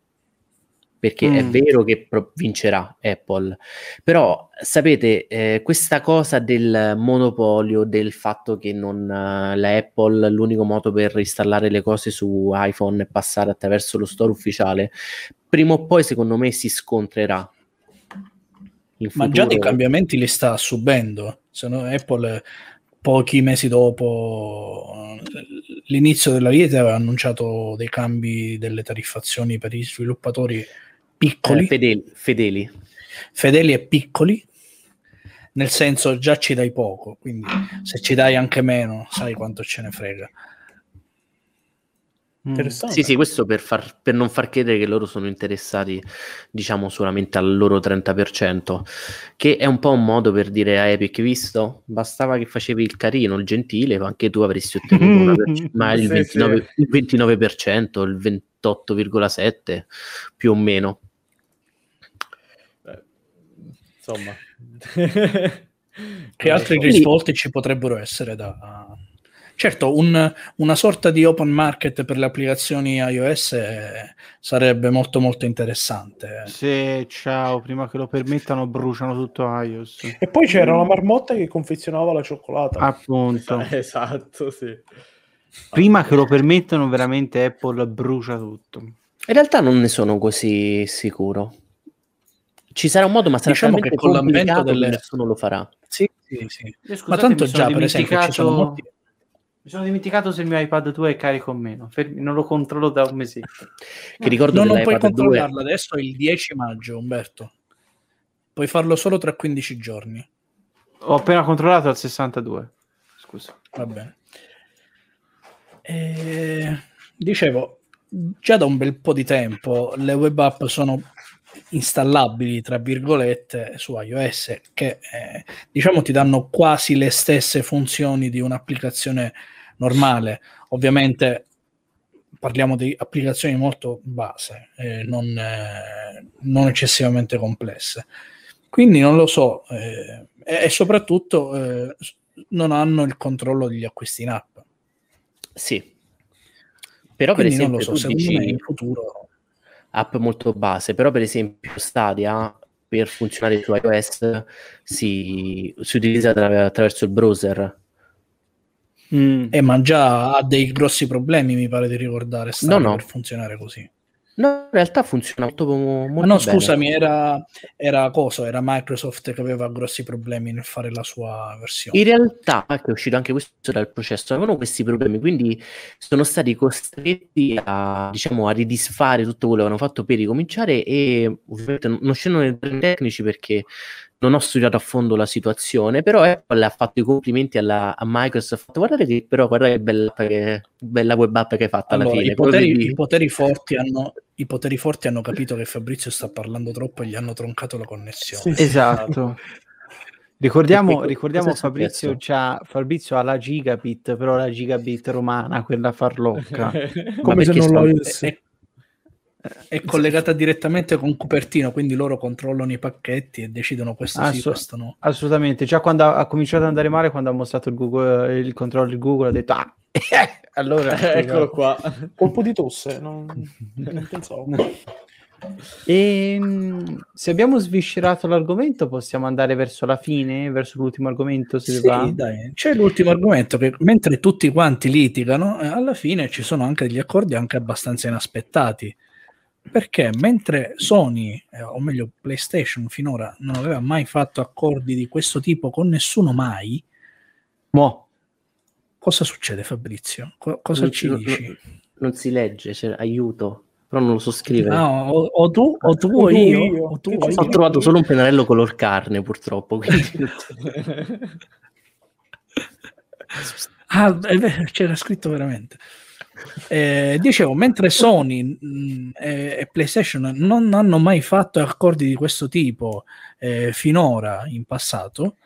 [SPEAKER 5] Perché è
[SPEAKER 3] Mm.
[SPEAKER 5] vero che pro- vincerà Apple, però sapete, eh, questa cosa del monopolio, del fatto che non, eh, la Apple, l'unico modo per installare le cose su iPhone è passare attraverso lo store ufficiale, prima o poi secondo me si scontrerà. In
[SPEAKER 1] Ma già dei
[SPEAKER 5] futuro-
[SPEAKER 1] cambiamenti li sta subendo. Se no, Apple pochi mesi dopo l'inizio della vita aveva annunciato dei cambi delle tariffazioni per gli sviluppatori piccoli,
[SPEAKER 5] eh, fedeli, fedeli.
[SPEAKER 1] fedeli e piccoli, nel senso già ci dai poco, quindi se ci dai anche meno, sai quanto ce ne frega.
[SPEAKER 4] Interessante.
[SPEAKER 5] Sì, sì, questo per, far- per non far credere che loro sono interessati, diciamo, solamente al loro 30%, che è un po' un modo per dire a Epic, visto? Bastava che facevi il carino, il gentile, ma anche tu avresti ottenuto una perc- [laughs] ma il,
[SPEAKER 2] Sì,
[SPEAKER 5] 29,
[SPEAKER 2] sì.
[SPEAKER 5] il 29%, il 28,7% più o meno.
[SPEAKER 2] insomma. [laughs]
[SPEAKER 1] Che
[SPEAKER 2] lo so.
[SPEAKER 1] risvolti ci potrebbero essere da... Certo, un- una sorta di open market per le applicazioni iOS eh, sarebbe molto molto interessante.
[SPEAKER 3] Se ciao, prima che lo permettano, bruciano tutto iOS.
[SPEAKER 4] E poi c'era la marmotta che confezionava la cioccolata.
[SPEAKER 3] Appunto, [laughs]
[SPEAKER 2] Esatto, sì.
[SPEAKER 3] prima che lo permettano, veramente Apple brucia tutto.
[SPEAKER 5] In realtà non ne sono così sicuro. Ci sarà un modo, ma sarà
[SPEAKER 1] Diciamo che con l'avvento delle-
[SPEAKER 5] nessuno lo farà.
[SPEAKER 1] Sì, sì, sì.
[SPEAKER 3] Eh,
[SPEAKER 1] Ma
[SPEAKER 3] scusate,
[SPEAKER 1] tanto
[SPEAKER 3] mi sono
[SPEAKER 1] già, per esempio, ci sono molti...
[SPEAKER 3] Mi sono dimenticato se il mio iPad 2 è carico o meno. Fermi, non lo controllo da un mesetto.
[SPEAKER 5] Che ricordo
[SPEAKER 1] No, non puoi
[SPEAKER 5] dell'iPad 2
[SPEAKER 1] controllarlo adesso è il 10 maggio, Umberto. Puoi farlo solo tra 15 giorni.
[SPEAKER 3] Ho appena controllato al 62. Scusa.
[SPEAKER 1] Va bene. E, dicevo, già da un bel po' di tempo le web app sono installabili, tra virgolette, su iOS, che eh, diciamo ti danno quasi le stesse funzioni di un'applicazione normale. Ovviamente parliamo di applicazioni molto base, eh, non, eh, non eccessivamente complesse. Quindi non lo so, eh, e, e soprattutto eh, non hanno il controllo degli acquisti in app.
[SPEAKER 5] Sì. Però per
[SPEAKER 1] Quindi non
[SPEAKER 5] esempio
[SPEAKER 1] lo so, secondo me
[SPEAKER 5] dici
[SPEAKER 1] in futuro
[SPEAKER 5] app molto base, però per esempio Stadia per funzionare su iOS si, si utilizza attra- attraverso il browser.
[SPEAKER 3] Mm.
[SPEAKER 1] Eh, ma già ha dei grossi problemi, mi pare di ricordare,
[SPEAKER 5] No, no.
[SPEAKER 1] per funzionare così.
[SPEAKER 5] No, in realtà funziona molto, molto
[SPEAKER 1] Ma no,
[SPEAKER 5] bene.
[SPEAKER 1] scusami, era, era cosa? Era Microsoft che aveva grossi problemi nel fare la sua versione.
[SPEAKER 5] In realtà, che è uscito anche questo dal processo, avevano questi problemi, quindi sono stati costretti a, diciamo, a ridisfare tutto quello che avevano fatto per ricominciare e ovviamente non scendo nei tecnici perché non ho studiato a fondo la situazione, però Apple ha fatto i complimenti alla, a Microsoft, ha fatto guardate che però guarda che bella, che, bella web app che hai fatto alla
[SPEAKER 1] Allora,
[SPEAKER 5] fine.
[SPEAKER 1] i, poteri, i poteri forti hanno, I poteri forti hanno capito che Fabrizio sta parlando troppo e gli hanno troncato la connessione.
[SPEAKER 4] Sì.
[SPEAKER 3] Esatto. Ricordiamo, ricordiamo Fabrizio, Fabrizio ha la gigabit, però la gigabit romana, quella farlocca. [laughs]
[SPEAKER 4] Come se non lo avesse.
[SPEAKER 1] È- collegata direttamente con Cupertino, quindi loro controllano i pacchetti e decidono questo
[SPEAKER 3] Ah,
[SPEAKER 1] sì, questo no.
[SPEAKER 3] Assolutamente, già quando ha, ha cominciato ad andare male, quando ha mostrato il, Google, il controllo di Google, ha detto ah, [laughs] allora
[SPEAKER 2] Eccolo qua.
[SPEAKER 4] Colpo di tosse, non, [laughs] non pensavo.
[SPEAKER 3] E, mm, se abbiamo sviscerato l'argomento, possiamo andare verso la fine, verso l'ultimo argomento. Se
[SPEAKER 1] Sì,
[SPEAKER 3] va.
[SPEAKER 1] dai, c'è l'ultimo argomento che mentre tutti quanti litigano, eh, alla fine ci sono anche degli accordi anche abbastanza inaspettati. Perché mentre Sony, eh, o meglio PlayStation, finora non aveva mai fatto accordi di questo tipo con nessuno mai,
[SPEAKER 3] Mo,
[SPEAKER 1] cosa succede Fabrizio? Co- cosa
[SPEAKER 5] non,
[SPEAKER 1] ci
[SPEAKER 5] non-
[SPEAKER 1] dici?
[SPEAKER 5] non si legge, c'è aiuto, però non lo so scrivere.
[SPEAKER 1] No, o, o tu o tu
[SPEAKER 4] O
[SPEAKER 1] o io,
[SPEAKER 4] io.
[SPEAKER 1] o tu
[SPEAKER 4] Che
[SPEAKER 1] o
[SPEAKER 4] ci
[SPEAKER 1] io.
[SPEAKER 5] Ho trovato solo un pennarello color carne, purtroppo. quindi- [laughs] [laughs]
[SPEAKER 1] Ah, è vero, c'era scritto veramente. Eh, dicevo, mentre Sony mh, e, e PlayStation non hanno mai fatto accordi di questo tipo eh, finora in passato,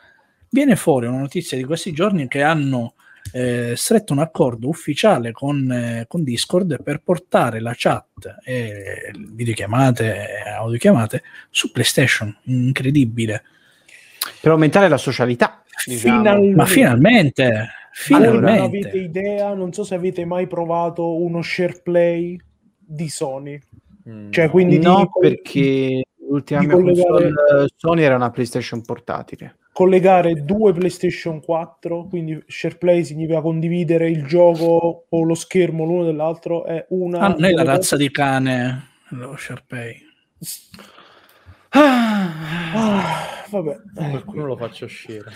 [SPEAKER 1] viene fuori una notizia di questi giorni che hanno eh, stretto un accordo ufficiale con, eh, con Discord per portare la chat e videochiamate e audiochiamate su PlayStation. Incredibile.
[SPEAKER 3] per aumentare la socialità, diciamo.
[SPEAKER 4] Finalmente.
[SPEAKER 1] Ma finalmente,
[SPEAKER 4] Voi non
[SPEAKER 1] finalmente.
[SPEAKER 4] avete idea, non so se avete mai provato uno share play di Sony.
[SPEAKER 2] Mm.
[SPEAKER 4] Cioè, quindi di
[SPEAKER 3] no,
[SPEAKER 4] col-
[SPEAKER 3] perché l'ultima
[SPEAKER 4] di
[SPEAKER 3] mia
[SPEAKER 4] collegare-
[SPEAKER 3] console Sony era una PlayStation portatile.
[SPEAKER 4] collegare due PlayStation 4, quindi SharePlay significa condividere il gioco o lo schermo l'uno dell'altro, è una...
[SPEAKER 1] Ah, non è la razza di cane, lo Sharpay.
[SPEAKER 4] Ah, vabbè.
[SPEAKER 2] Qualcuno lo faccia uscire.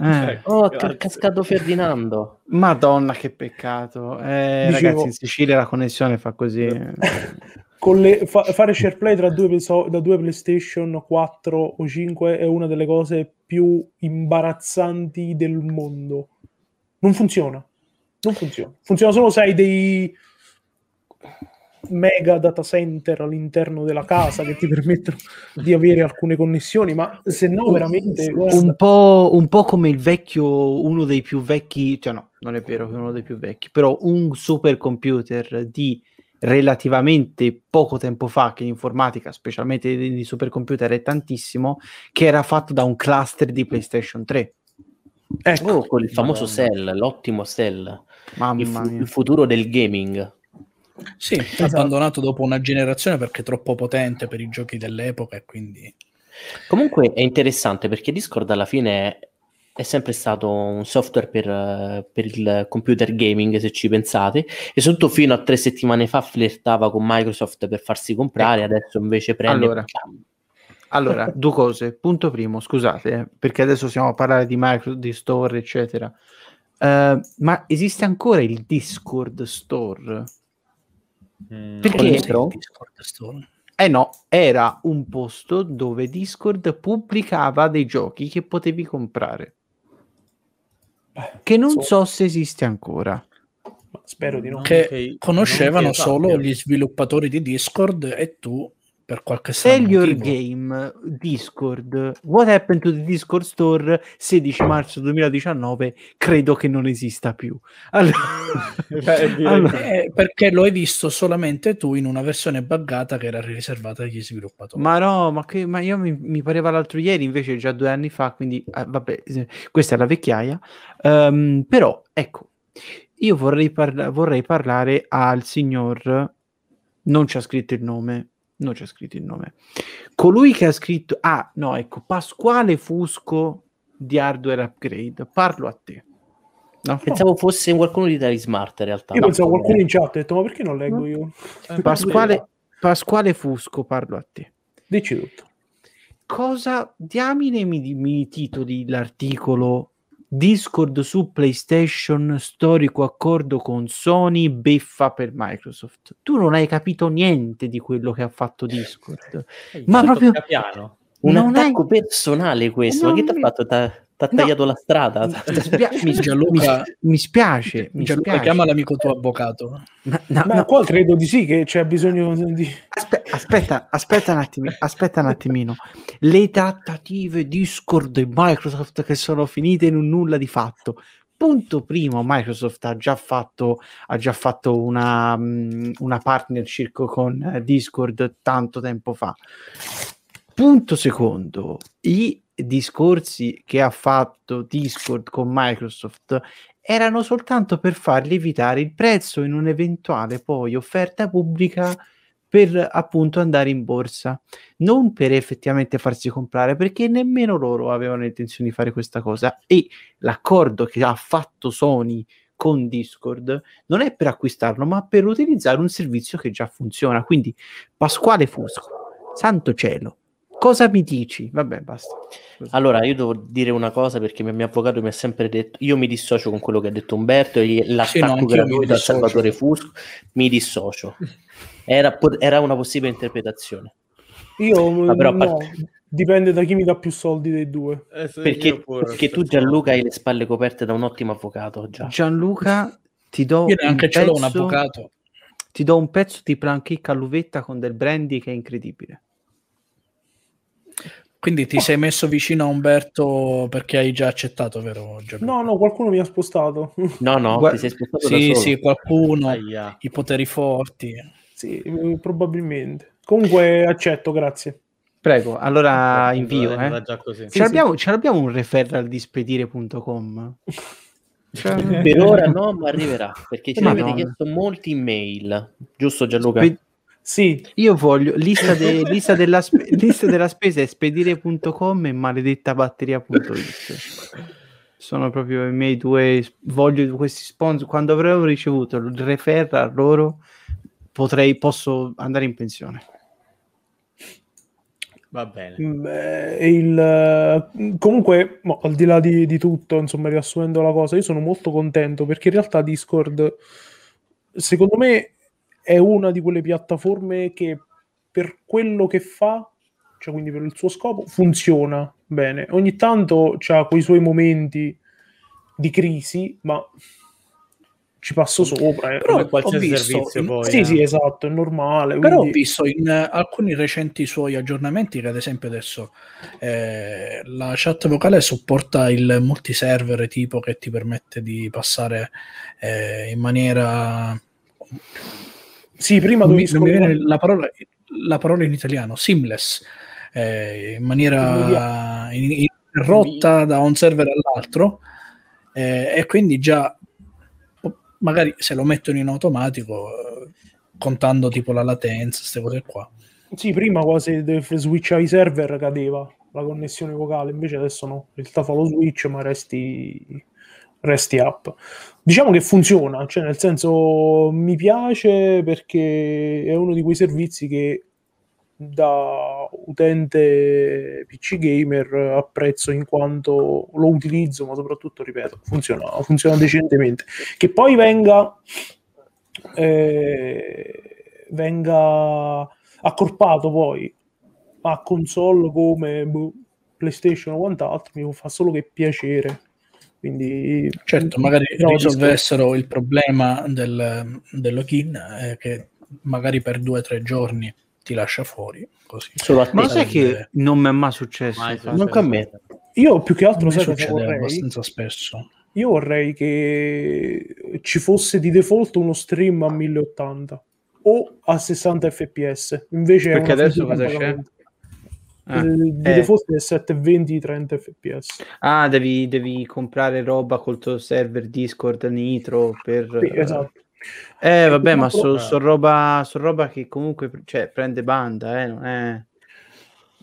[SPEAKER 3] Eh,
[SPEAKER 2] Ecco,
[SPEAKER 5] Oh, è cascato Ferdinando.
[SPEAKER 3] Madonna, che peccato. Eh,
[SPEAKER 4] Dicevo-
[SPEAKER 3] Ragazzi, in Sicilia la connessione fa così. [laughs]
[SPEAKER 4] con le- fa- fare SharePlay tra due, da due PlayStation 4 o 5 è una delle cose più imbarazzanti del mondo. Non funziona. Non funziona. Funziona solo se hai dei mega data center all'interno della casa che ti permettono di avere alcune connessioni, ma se no veramente guarda,
[SPEAKER 3] un po', un po' come il vecchio, uno dei più vecchi, cioè no, non è vero che uno dei più vecchi, però un supercomputer di relativamente poco tempo fa, che in informatica, specialmente di, di supercomputer, è tantissimo, che era fatto da un cluster di PlayStation 3.
[SPEAKER 5] Ecco, oh, con il famoso Cell, l'ottimo Cell,
[SPEAKER 3] Mamma
[SPEAKER 5] il, fu- il futuro del gaming.
[SPEAKER 1] Sì, abbandonato dopo una generazione perché è troppo potente per i giochi dell'epoca e quindi...
[SPEAKER 5] Comunque è interessante perché Discord alla fine è, sempre stato un software per, per il computer gaming, se ci pensate, e soprattutto fino a tre settimane fa flirtava con Microsoft per farsi comprare, adesso invece prende...
[SPEAKER 3] Allora. Allora, [laughs] due cose. Punto primo, scusate, eh, perché adesso stiamo a parlare di Microsoft, di Store, eccetera. Eh, ma esiste ancora il Discord Store?
[SPEAKER 2] Mm,
[SPEAKER 3] Perché?
[SPEAKER 1] Discord?
[SPEAKER 3] Eh no, era un posto dove Discord pubblicava dei giochi che potevi comprare. Che non
[SPEAKER 4] so-
[SPEAKER 3] so se esiste ancora.
[SPEAKER 4] Ma spero di no.
[SPEAKER 2] Non
[SPEAKER 1] Che
[SPEAKER 2] che-
[SPEAKER 1] conoscevano
[SPEAKER 2] non che
[SPEAKER 1] solo
[SPEAKER 2] sappia.
[SPEAKER 1] gli sviluppatori di Discord e tu per qualche
[SPEAKER 3] Sell your
[SPEAKER 1] motivo.
[SPEAKER 3] game Discord. What happened to the Discord Store 16 marzo 2019? Credo che non esista più. Allora, [laughs]
[SPEAKER 2] Beh,
[SPEAKER 3] allora-
[SPEAKER 1] Eh, perché lo hai visto solamente tu in una versione buggata che era riservata agli sviluppatori.
[SPEAKER 3] ma no, ma, che, ma io mi, mi pareva l'altro ieri, invece già due anni fa, quindi eh, vabbè, questa è la vecchiaia. Ehm, però, ecco, io vorrei, parla- vorrei parlare al signor, non c'è scritto il nome, non c'è scritto il nome, colui che ha scritto, ah no, ecco, Pasquale Fusco di Hardware Upgrade, parlo a te. No?
[SPEAKER 5] Pensavo fosse qualcuno di Tali Smart in realtà.
[SPEAKER 4] Io
[SPEAKER 5] No.
[SPEAKER 4] pensavo qualcuno in chat ha detto, ma perché non leggo
[SPEAKER 3] No.
[SPEAKER 4] io?
[SPEAKER 2] Eh,
[SPEAKER 3] Pasquale, Pasquale Fusco, parlo a te.
[SPEAKER 4] Dici tutto.
[SPEAKER 3] cosa diamine mi, mi titoli l'articolo Discord su PlayStation storico accordo con Sony beffa per Microsoft tu non hai capito niente di quello che ha fatto Discord
[SPEAKER 2] Eh,
[SPEAKER 3] ma proprio-
[SPEAKER 2] Capiano.
[SPEAKER 5] Un
[SPEAKER 3] non
[SPEAKER 5] attacco personale questo, ma
[SPEAKER 3] Non
[SPEAKER 5] che ti ha fatto? T'ha, t'ha
[SPEAKER 3] No.
[SPEAKER 5] tagliato la strada?
[SPEAKER 3] mi, [laughs] spia- mi-
[SPEAKER 1] Gianluca-
[SPEAKER 3] mi- spiace mi
[SPEAKER 1] Gianluca,
[SPEAKER 3] spiace.
[SPEAKER 1] chiama l'amico tuo avvocato.
[SPEAKER 3] Ma- no,
[SPEAKER 4] Ma
[SPEAKER 3] no,
[SPEAKER 4] qua credo di sì che c'è bisogno di...
[SPEAKER 3] Aspe- aspetta, aspetta un attimo, aspetta un attimino. Le trattative Discord e Microsoft che sono finite in un nulla di fatto. Punto primo, Microsoft ha già fatto, ha già fatto una, mm, una partnership con eh, Discord tanto tempo fa. Punto secondo, i discorsi che ha fatto Discord con Microsoft erano soltanto per far lievitare il prezzo in un'eventuale poi offerta pubblica per appunto andare in borsa, non per effettivamente farsi comprare, perché nemmeno loro avevano intenzione di fare questa cosa. E l'accordo che ha fatto Sony con Discord non è per acquistarlo, ma per utilizzare un servizio che già funziona. Quindi, Pasquale Fusco, santo cielo, cosa mi dici? Vabbè, basta.
[SPEAKER 5] Allora, io devo dire una cosa perché il mio avvocato mi ha sempre detto, io mi dissocio con quello che ha detto Umberto e l'attacco
[SPEAKER 1] Sì,
[SPEAKER 5] gratuito a. Salvatore Fusco, mi dissocio. Era, era una possibile interpretazione.
[SPEAKER 4] Io
[SPEAKER 5] Ma però
[SPEAKER 4] no,
[SPEAKER 5] parte-
[SPEAKER 4] dipende da chi mi dà più soldi dei due.
[SPEAKER 2] Eh,
[SPEAKER 5] Perché,
[SPEAKER 2] pure,
[SPEAKER 5] perché tu. Gianluca hai le spalle coperte da un ottimo avvocato già.
[SPEAKER 3] Gianluca, ti do,
[SPEAKER 1] Io
[SPEAKER 3] un
[SPEAKER 1] neanche ce l'ho un
[SPEAKER 3] pezzo-
[SPEAKER 1] avvocato.
[SPEAKER 3] ti do un pezzo di pancake all'uvetta con del brandy che è incredibile.
[SPEAKER 1] Quindi ti sei messo vicino a Umberto perché hai già accettato, vero Gianluca?
[SPEAKER 4] No, no, qualcuno mi ha spostato.
[SPEAKER 5] No, no,
[SPEAKER 3] Guarda-
[SPEAKER 5] ti sei spostato da
[SPEAKER 1] Sì,
[SPEAKER 5] solo.
[SPEAKER 1] sì, qualcuno,
[SPEAKER 2] Aia.
[SPEAKER 1] i poteri forti.
[SPEAKER 4] sì, eh, probabilmente. Comunque accetto, grazie.
[SPEAKER 3] Prego, allora
[SPEAKER 2] Ecco,
[SPEAKER 3] invio. Eh.
[SPEAKER 2] già così.
[SPEAKER 3] Ce,
[SPEAKER 4] Sì,
[SPEAKER 3] l'abbiamo, ce l'abbiamo un referral di spedire.com? Cioè,
[SPEAKER 5] Per ora no, ma arriverà, perché ce
[SPEAKER 3] Madonna.
[SPEAKER 5] avete chiesto molti email. Giusto Gianluca?
[SPEAKER 3] Spe-
[SPEAKER 4] Sì,
[SPEAKER 3] io voglio lista, de- [laughs] lista della, spe- lista della spesa è spedire.com e maledettabatteria.it. Sono proprio i miei due. Voglio questi sponsor. Quando avrò ricevuto il referral loro, potrei, posso andare in pensione.
[SPEAKER 2] Va bene.
[SPEAKER 4] mm, eh, il, comunque, mo, al di là di, di tutto, insomma, riassumendo la cosa, io sono molto contento perché in realtà Discord, secondo me, è una di quelle piattaforme che per quello che fa, cioè quindi per il suo scopo, funziona bene. Ogni tanto ha quei suoi momenti di crisi, ma ci passo sopra. eh.
[SPEAKER 1] Però
[SPEAKER 2] Come qualsiasi
[SPEAKER 1] ho visto-
[SPEAKER 2] servizio poi.
[SPEAKER 4] sì,
[SPEAKER 2] eh.
[SPEAKER 4] sì, esatto, è normale.
[SPEAKER 1] Però ho
[SPEAKER 4] quindi-
[SPEAKER 1] visto in eh, alcuni recenti suoi aggiornamenti che ad esempio adesso eh, la chat vocale supporta il multiserver tipo che ti permette di passare eh, in maniera
[SPEAKER 4] Sì, prima
[SPEAKER 1] non mi, non mi viene la parola, la parola in italiano, seamless, eh, in maniera in- interrotta da un server all'altro eh, e quindi già magari se lo mettono in automatico eh, contando tipo la latenza, queste cose qua.
[SPEAKER 4] Sì, prima quasi switchavi i server cadeva la connessione vocale, invece adesso no, in realtà fa lo switch ma resti, resti up. Diciamo che funziona, cioè nel senso mi piace perché è uno di quei servizi che da utente PC gamer apprezzo in quanto lo utilizzo, ma soprattutto, ripeto, funziona, funziona decentemente. Che poi venga, eh, venga accorpato poi a console come boh, PlayStation o quant'altro mi fa solo che piacere. Quindi,
[SPEAKER 1] Certo, magari
[SPEAKER 4] no,
[SPEAKER 1] risolvessero il problema del, del login eh, che magari per due o tre giorni ti lascia fuori. Così.
[SPEAKER 5] Solo.
[SPEAKER 3] Ma sai che non mi è mai successo?
[SPEAKER 2] Mai.
[SPEAKER 5] Manco a me.
[SPEAKER 4] Io più che altro sai cosa
[SPEAKER 1] succede
[SPEAKER 4] vorrei?
[SPEAKER 1] abbastanza spesso.
[SPEAKER 4] Io vorrei che ci fosse di default uno stream a 1080 o a 60 fps. Invece
[SPEAKER 3] Perché adesso cosa c'è?
[SPEAKER 4] Eh,
[SPEAKER 3] Eh.
[SPEAKER 4] default è 720 30 fps.
[SPEAKER 3] Ah, devi, devi comprare roba col tuo server Discord Nitro per...
[SPEAKER 4] Sì, esatto.
[SPEAKER 3] Eh, vabbè, ma
[SPEAKER 4] purtroppo-
[SPEAKER 3] so, roba, so roba che comunque cioè, prende banda, eh, non è...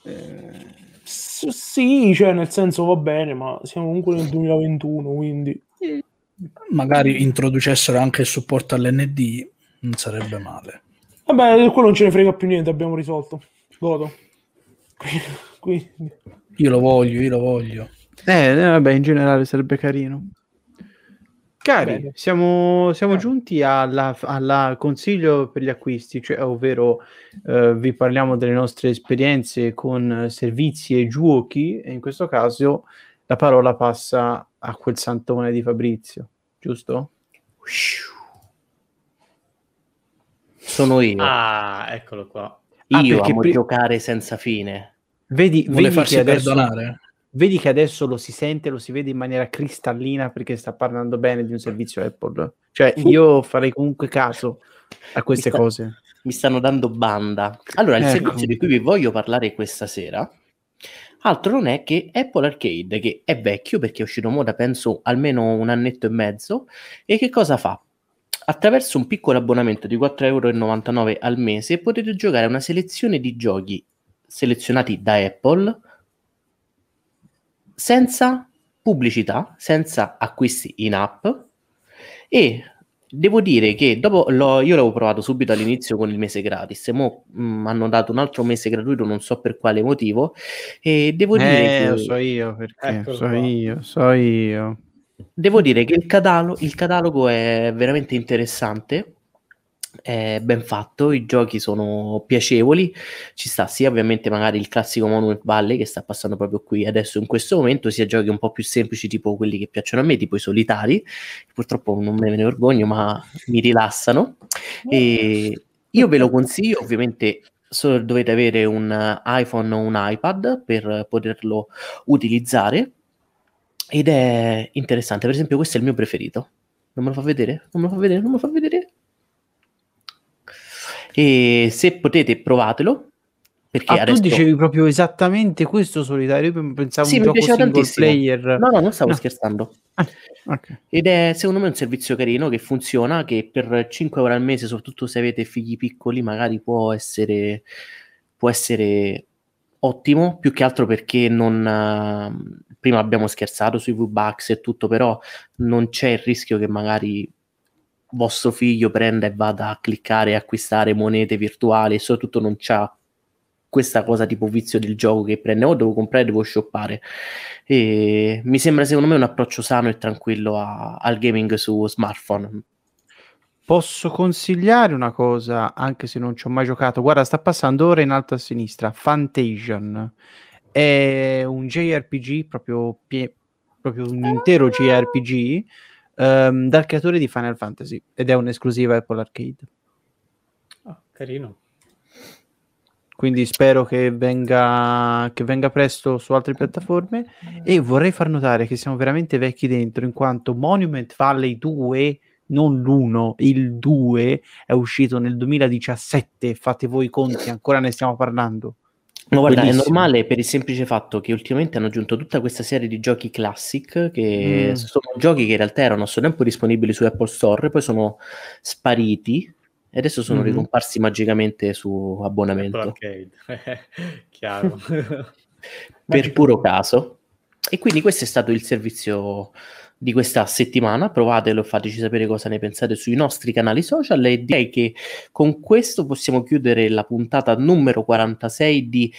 [SPEAKER 3] eh,
[SPEAKER 4] S- sì, cioè nel senso va bene, ma siamo comunque nel 2021, quindi
[SPEAKER 1] Magari introducessero anche il supporto all'ND, non sarebbe male.
[SPEAKER 4] vabbè, quello non ce ne frega più niente, abbiamo risolto. Godo. Quindi,
[SPEAKER 1] Io lo voglio, io lo voglio.
[SPEAKER 3] Eh, eh, vabbè, in generale sarebbe carino. Cari,
[SPEAKER 4] Bene.
[SPEAKER 3] siamo, siamo
[SPEAKER 4] Eh.
[SPEAKER 3] giunti alla, alla consiglio per gli acquisti, cioè, ovvero eh, vi parliamo delle nostre esperienze con servizi e giochi e in questo caso la parola passa a quel santone di Fabrizio, giusto?
[SPEAKER 5] Sono io.
[SPEAKER 2] Ah, eccolo qua.
[SPEAKER 3] ah,
[SPEAKER 5] io amo
[SPEAKER 3] pri-
[SPEAKER 5] giocare senza fine.
[SPEAKER 3] Vedi,
[SPEAKER 1] Vuole
[SPEAKER 3] vedi
[SPEAKER 1] farsi
[SPEAKER 3] che adesso,
[SPEAKER 1] perdonare?
[SPEAKER 3] vedi che adesso lo si sente, lo si vede in maniera cristallina perché sta parlando bene di un servizio Apple. Cioè, io farei comunque caso a queste
[SPEAKER 5] Mi sta-
[SPEAKER 3] cose.
[SPEAKER 5] Mi stanno dando banda. Allora, il
[SPEAKER 3] Ecco.
[SPEAKER 5] servizio di cui vi voglio parlare questa sera altro non è che Apple Arcade, che è vecchio perché è uscito mo da penso almeno un annetto e mezzo, e che cosa fa? Attraverso un piccolo abbonamento di 4,99 euro al mese potete giocare a una selezione di giochi selezionati da Apple senza pubblicità, senza acquisti in app e devo dire che dopo l'ho- io l'avevo provato subito all'inizio con il mese gratis, e mo mm, hanno dato un altro mese gratuito, non so per quale motivo, e devo dire
[SPEAKER 3] Eh,
[SPEAKER 5] che
[SPEAKER 3] lo so io perché,
[SPEAKER 2] Eccolo
[SPEAKER 3] so
[SPEAKER 2] qua.
[SPEAKER 3] io, so io.
[SPEAKER 5] Devo dire che il catalogo, il catalogo è veramente interessante, è ben fatto, i giochi sono piacevoli, ci sta sia ovviamente magari il classico Monument Valley che sta passando proprio qui adesso in questo momento, sia giochi un po' più semplici tipo quelli che piacciono a me, tipo i solitari, purtroppo non me ne vergogno ma mi rilassano. E io ve lo consiglio, ovviamente solo dovete avere un iPhone o un iPad per poterlo utilizzare ed è interessante. Per esempio, questo è il mio preferito. Non me lo fa vedere? Non me lo fa vedere? Non me lo fa vedere? E se potete, provatelo. Perché
[SPEAKER 3] Ah, tu
[SPEAKER 5] adesso...
[SPEAKER 3] dicevi proprio esattamente questo solitario, io pensavo
[SPEAKER 5] Sì,
[SPEAKER 3] un gioco single
[SPEAKER 5] tantissimo.
[SPEAKER 3] player.
[SPEAKER 5] No, no, non stavo
[SPEAKER 3] No.
[SPEAKER 5] scherzando.
[SPEAKER 3] Ok.
[SPEAKER 5] Ed è secondo me un servizio carino che funziona, che per 5 euro al mese, soprattutto se avete figli piccoli, magari può essere, può essere ottimo, più che altro perché non... eh, prima abbiamo scherzato sui V-Bucks e tutto, però non c'è il rischio che magari vostro figlio prenda e vada a cliccare e acquistare monete virtuali e soprattutto non c'ha questa cosa tipo vizio del gioco che prende o devo comprare devo shoppare e mi sembra secondo me un approccio sano e tranquillo a- al gaming su smartphone
[SPEAKER 3] Posso consigliare una cosa, anche se non ci ho mai giocato. Guarda, sta passando ora in alto a sinistra. Fantasian è un JRPG, proprio, pie- proprio un intero JRPG ehm, dal creatore di Final Fantasy ed è un'esclusiva Apple Arcade.
[SPEAKER 2] Ah, carino.
[SPEAKER 3] Quindi spero che venga, che venga presto su altre piattaforme. E vorrei far notare che siamo veramente vecchi dentro, in quanto Monument Valley 2 non l'1, il 2 è uscito nel 2017, fate voi i conti, ancora ne stiamo parlando.
[SPEAKER 5] Ma guarda, è
[SPEAKER 3] Bellissimo.
[SPEAKER 5] normale per il semplice fatto che ultimamente hanno aggiunto tutta questa serie di giochi classic, che
[SPEAKER 3] Mm.
[SPEAKER 5] sono giochi che in realtà erano a suo tempo disponibili su Apple Store, poi sono spariti e adesso sono
[SPEAKER 3] Mhm.
[SPEAKER 5] ricomparsi magicamente su abbonamento. [laughs]
[SPEAKER 2] Chiaro.
[SPEAKER 5] per [laughs] puro caso. E quindi questo è stato il servizio di questa settimana. Provatelo e fateci sapere cosa ne pensate sui nostri canali social. E direi che con questo possiamo chiudere la puntata numero 46 di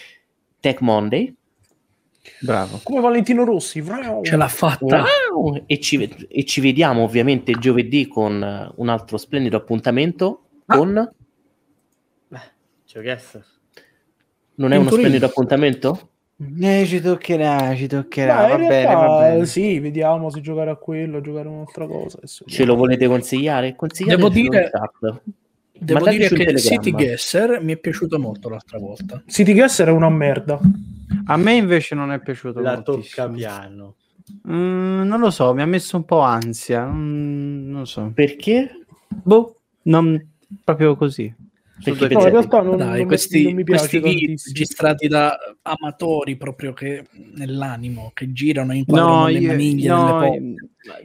[SPEAKER 5] Tech Monday.
[SPEAKER 3] Bravo.
[SPEAKER 4] Come Valentino Rossi. vrau.
[SPEAKER 1] Ce l'ha fatta.
[SPEAKER 5] Wow! E, ci, e ci vediamo ovviamente giovedì con un altro splendido appuntamento. Con
[SPEAKER 2] Geoguesser.
[SPEAKER 5] non è uno splendido appuntamento?
[SPEAKER 3] Eh, ci toccherà, ci toccherà. Va bene, va bene.
[SPEAKER 4] Sì, vediamo se giocare a quello, giocare a un'altra cosa. adesso
[SPEAKER 5] Ce lo volete consigliare? Consigliate
[SPEAKER 1] Devo dire-. Devo dire che
[SPEAKER 5] telegramma.
[SPEAKER 1] City Guesser mi è piaciuto molto l'altra volta.
[SPEAKER 4] City Guesser è una merda.
[SPEAKER 3] A me invece non è piaciuto
[SPEAKER 2] La tocca piano.
[SPEAKER 3] Mm, non lo so, mi ha messo un po' ansia. Mm, non lo so.
[SPEAKER 5] Perché?
[SPEAKER 3] Boh, non proprio così.
[SPEAKER 5] Perché
[SPEAKER 4] No, in realtà non,
[SPEAKER 1] Dai,
[SPEAKER 4] non mi-
[SPEAKER 1] questi,
[SPEAKER 4] non mi piace
[SPEAKER 1] questi video registrati da amatori proprio che nell'animo, che girano in quadro
[SPEAKER 3] No,
[SPEAKER 1] nelle
[SPEAKER 3] io,
[SPEAKER 1] maniglie,
[SPEAKER 3] no,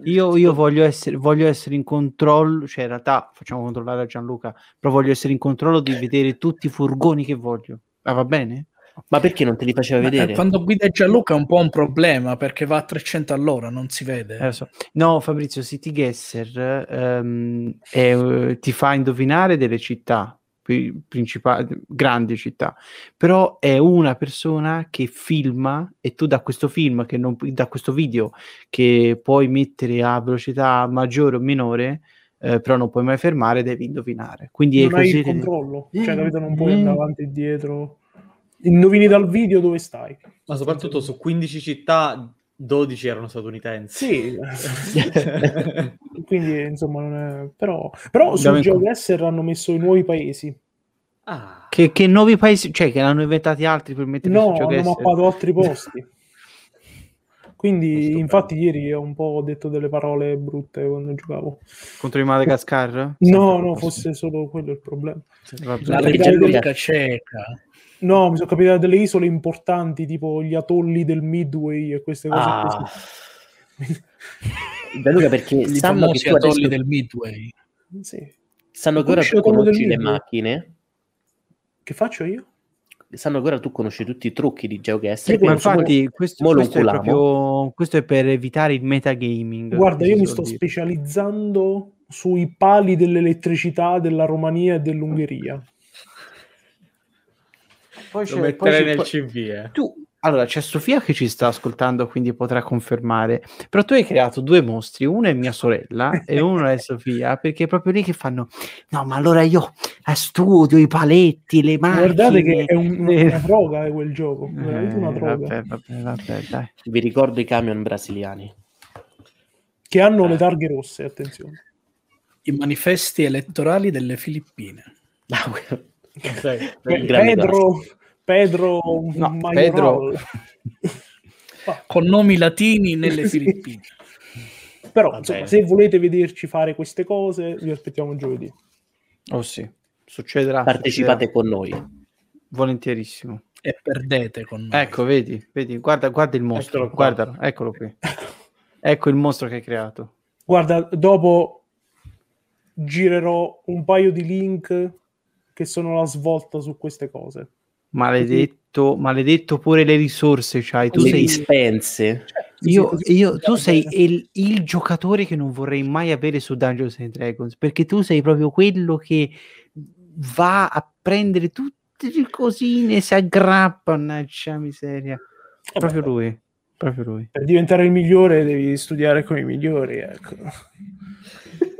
[SPEAKER 3] io, io voglio, essere, voglio essere in controllo, cioè in realtà facciamo controllare a Gianluca, però voglio essere in controllo di vedere tutti i furgoni che voglio. Ah, va bene?
[SPEAKER 5] Ma perché non te li faceva
[SPEAKER 1] Ma, eh,
[SPEAKER 5] vedere?
[SPEAKER 1] Quando guida Gianluca è un po' un problema perché va a 300 all'ora, non si vede.
[SPEAKER 3] Eh, so. No, Fabrizio, City Guesser ehm, è, eh, ti fa indovinare delle città principali, grandi città, però è una persona che filma e tu da questo film, che non, da questo video che puoi mettere a velocità maggiore o minore, eh, però non puoi mai fermare, devi indovinare. Quindi è
[SPEAKER 4] non hai
[SPEAKER 3] così.
[SPEAKER 4] il controllo, cioè
[SPEAKER 3] Mm.
[SPEAKER 4] capito, non puoi
[SPEAKER 3] Mm.
[SPEAKER 4] andare avanti e dietro. Indovini dal video dove stai.
[SPEAKER 2] Ma soprattutto su 15 città, 12 erano statunitensi.
[SPEAKER 4] Sì, [laughs] quindi insomma non è... Però, però su
[SPEAKER 3] Abbiamo in-
[SPEAKER 4] GeoGuessr hanno messo i nuovi paesi.
[SPEAKER 2] ah,
[SPEAKER 3] Che, che nuovi paesi, cioè che hanno inventati altri per mettere
[SPEAKER 4] No,
[SPEAKER 3] su
[SPEAKER 4] hanno
[SPEAKER 3] GeoGuessr?
[SPEAKER 4] mappato altri posti. [laughs] Quindi
[SPEAKER 2] Questo
[SPEAKER 4] infatti ieri ho un po' detto delle parole brutte quando giocavo.
[SPEAKER 3] contro i Madagascar?
[SPEAKER 4] No, no, fosse solo quello il problema.
[SPEAKER 1] La Repubblica Ceca.
[SPEAKER 4] No, mi sono capitate delle isole importanti, tipo gli atolli del Midway e queste cose
[SPEAKER 5] Ah.
[SPEAKER 4] così.
[SPEAKER 5] Gianluca, perché
[SPEAKER 1] I
[SPEAKER 5] sanno che tu
[SPEAKER 1] atolli
[SPEAKER 5] adesso
[SPEAKER 1] del Midway.
[SPEAKER 4] Sì.
[SPEAKER 5] sanno che ora tu
[SPEAKER 4] Conosci
[SPEAKER 5] le
[SPEAKER 4] Midway?
[SPEAKER 5] macchine,
[SPEAKER 4] Che faccio io?
[SPEAKER 5] sanno che ora tu conosci tutti i trucchi di GeoGuessr.
[SPEAKER 3] Ma infatti questo, questo è proprio questo è per evitare il metagaming.
[SPEAKER 4] Guarda, io mi sto
[SPEAKER 3] dire.
[SPEAKER 4] specializzando sui pali dell'elettricità della Romania e dell'Ungheria.
[SPEAKER 3] Poi
[SPEAKER 2] lo
[SPEAKER 3] c'è-
[SPEAKER 2] metterei
[SPEAKER 3] poi
[SPEAKER 2] nel
[SPEAKER 3] c'è-
[SPEAKER 2] CV, eh.
[SPEAKER 3] tu, allora c'è Sofia che ci sta ascoltando, quindi potrà confermare. Però tu hai creato due mostri, uno è mia sorella e uno è Sofia, perché è proprio lì che fanno: No, ma allora io eh, studio i paletti, le macchine.
[SPEAKER 4] Guardate che è un- [laughs] una droga eh, quel gioco, veramente una
[SPEAKER 3] eh,
[SPEAKER 4] droga.
[SPEAKER 3] vabbè, vabbè, vabbè, dai.
[SPEAKER 5] Vi ricordo i camion brasiliani.
[SPEAKER 4] Che hanno
[SPEAKER 2] Eh.
[SPEAKER 4] le targhe rosse, attenzione.
[SPEAKER 1] I manifesti elettorali delle Filippine.
[SPEAKER 5] Ah, [laughs]
[SPEAKER 4] Pedro, Pedro,
[SPEAKER 3] No,
[SPEAKER 4] Majoral.
[SPEAKER 3] Pedro- [laughs]
[SPEAKER 1] Con nomi latini nelle. [laughs] Filippine.
[SPEAKER 4] Però, insomma, se volete vederci fare queste cose, vi aspettiamo giovedì.
[SPEAKER 3] Oh sì, succederà.
[SPEAKER 5] Partecipate
[SPEAKER 3] succederà.
[SPEAKER 5] con noi.
[SPEAKER 3] volentierissimo.
[SPEAKER 1] E perdete con noi.
[SPEAKER 3] Ecco, vedi, vedi, guarda, guarda il mostro,
[SPEAKER 2] Eccolo
[SPEAKER 3] guardalo, eccolo qui. Ecco il mostro che hai creato.
[SPEAKER 4] Guarda, dopo girerò un paio di link che sono la svolta su queste cose.
[SPEAKER 3] Maledetto, maledetto pure le risorse c'hai. Tu
[SPEAKER 4] Così-
[SPEAKER 3] sei
[SPEAKER 5] dispense.
[SPEAKER 4] Sì,
[SPEAKER 3] Io, io- tu sei il, il giocatore che non vorrei mai avere su Dungeons and Dragons perché tu sei proprio quello che va a prendere tutte le cosine, si aggrappa, mannaggia miseria.
[SPEAKER 4] Eh,
[SPEAKER 3] Proprio
[SPEAKER 4] beh,
[SPEAKER 3] lui, proprio lui.
[SPEAKER 4] Per diventare il migliore devi studiare con i migliori. Ecco. [laughs]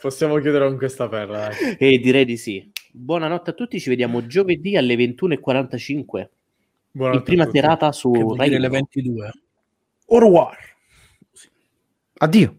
[SPEAKER 2] Possiamo chiudere con questa perla.
[SPEAKER 5] E direi di sì. Buonanotte a tutti, ci vediamo giovedì alle 21.45
[SPEAKER 2] Buonanotte
[SPEAKER 5] in prima serata su Rai
[SPEAKER 1] dire le
[SPEAKER 5] uno.
[SPEAKER 1] 22.
[SPEAKER 4] Au revoir.
[SPEAKER 3] Addio.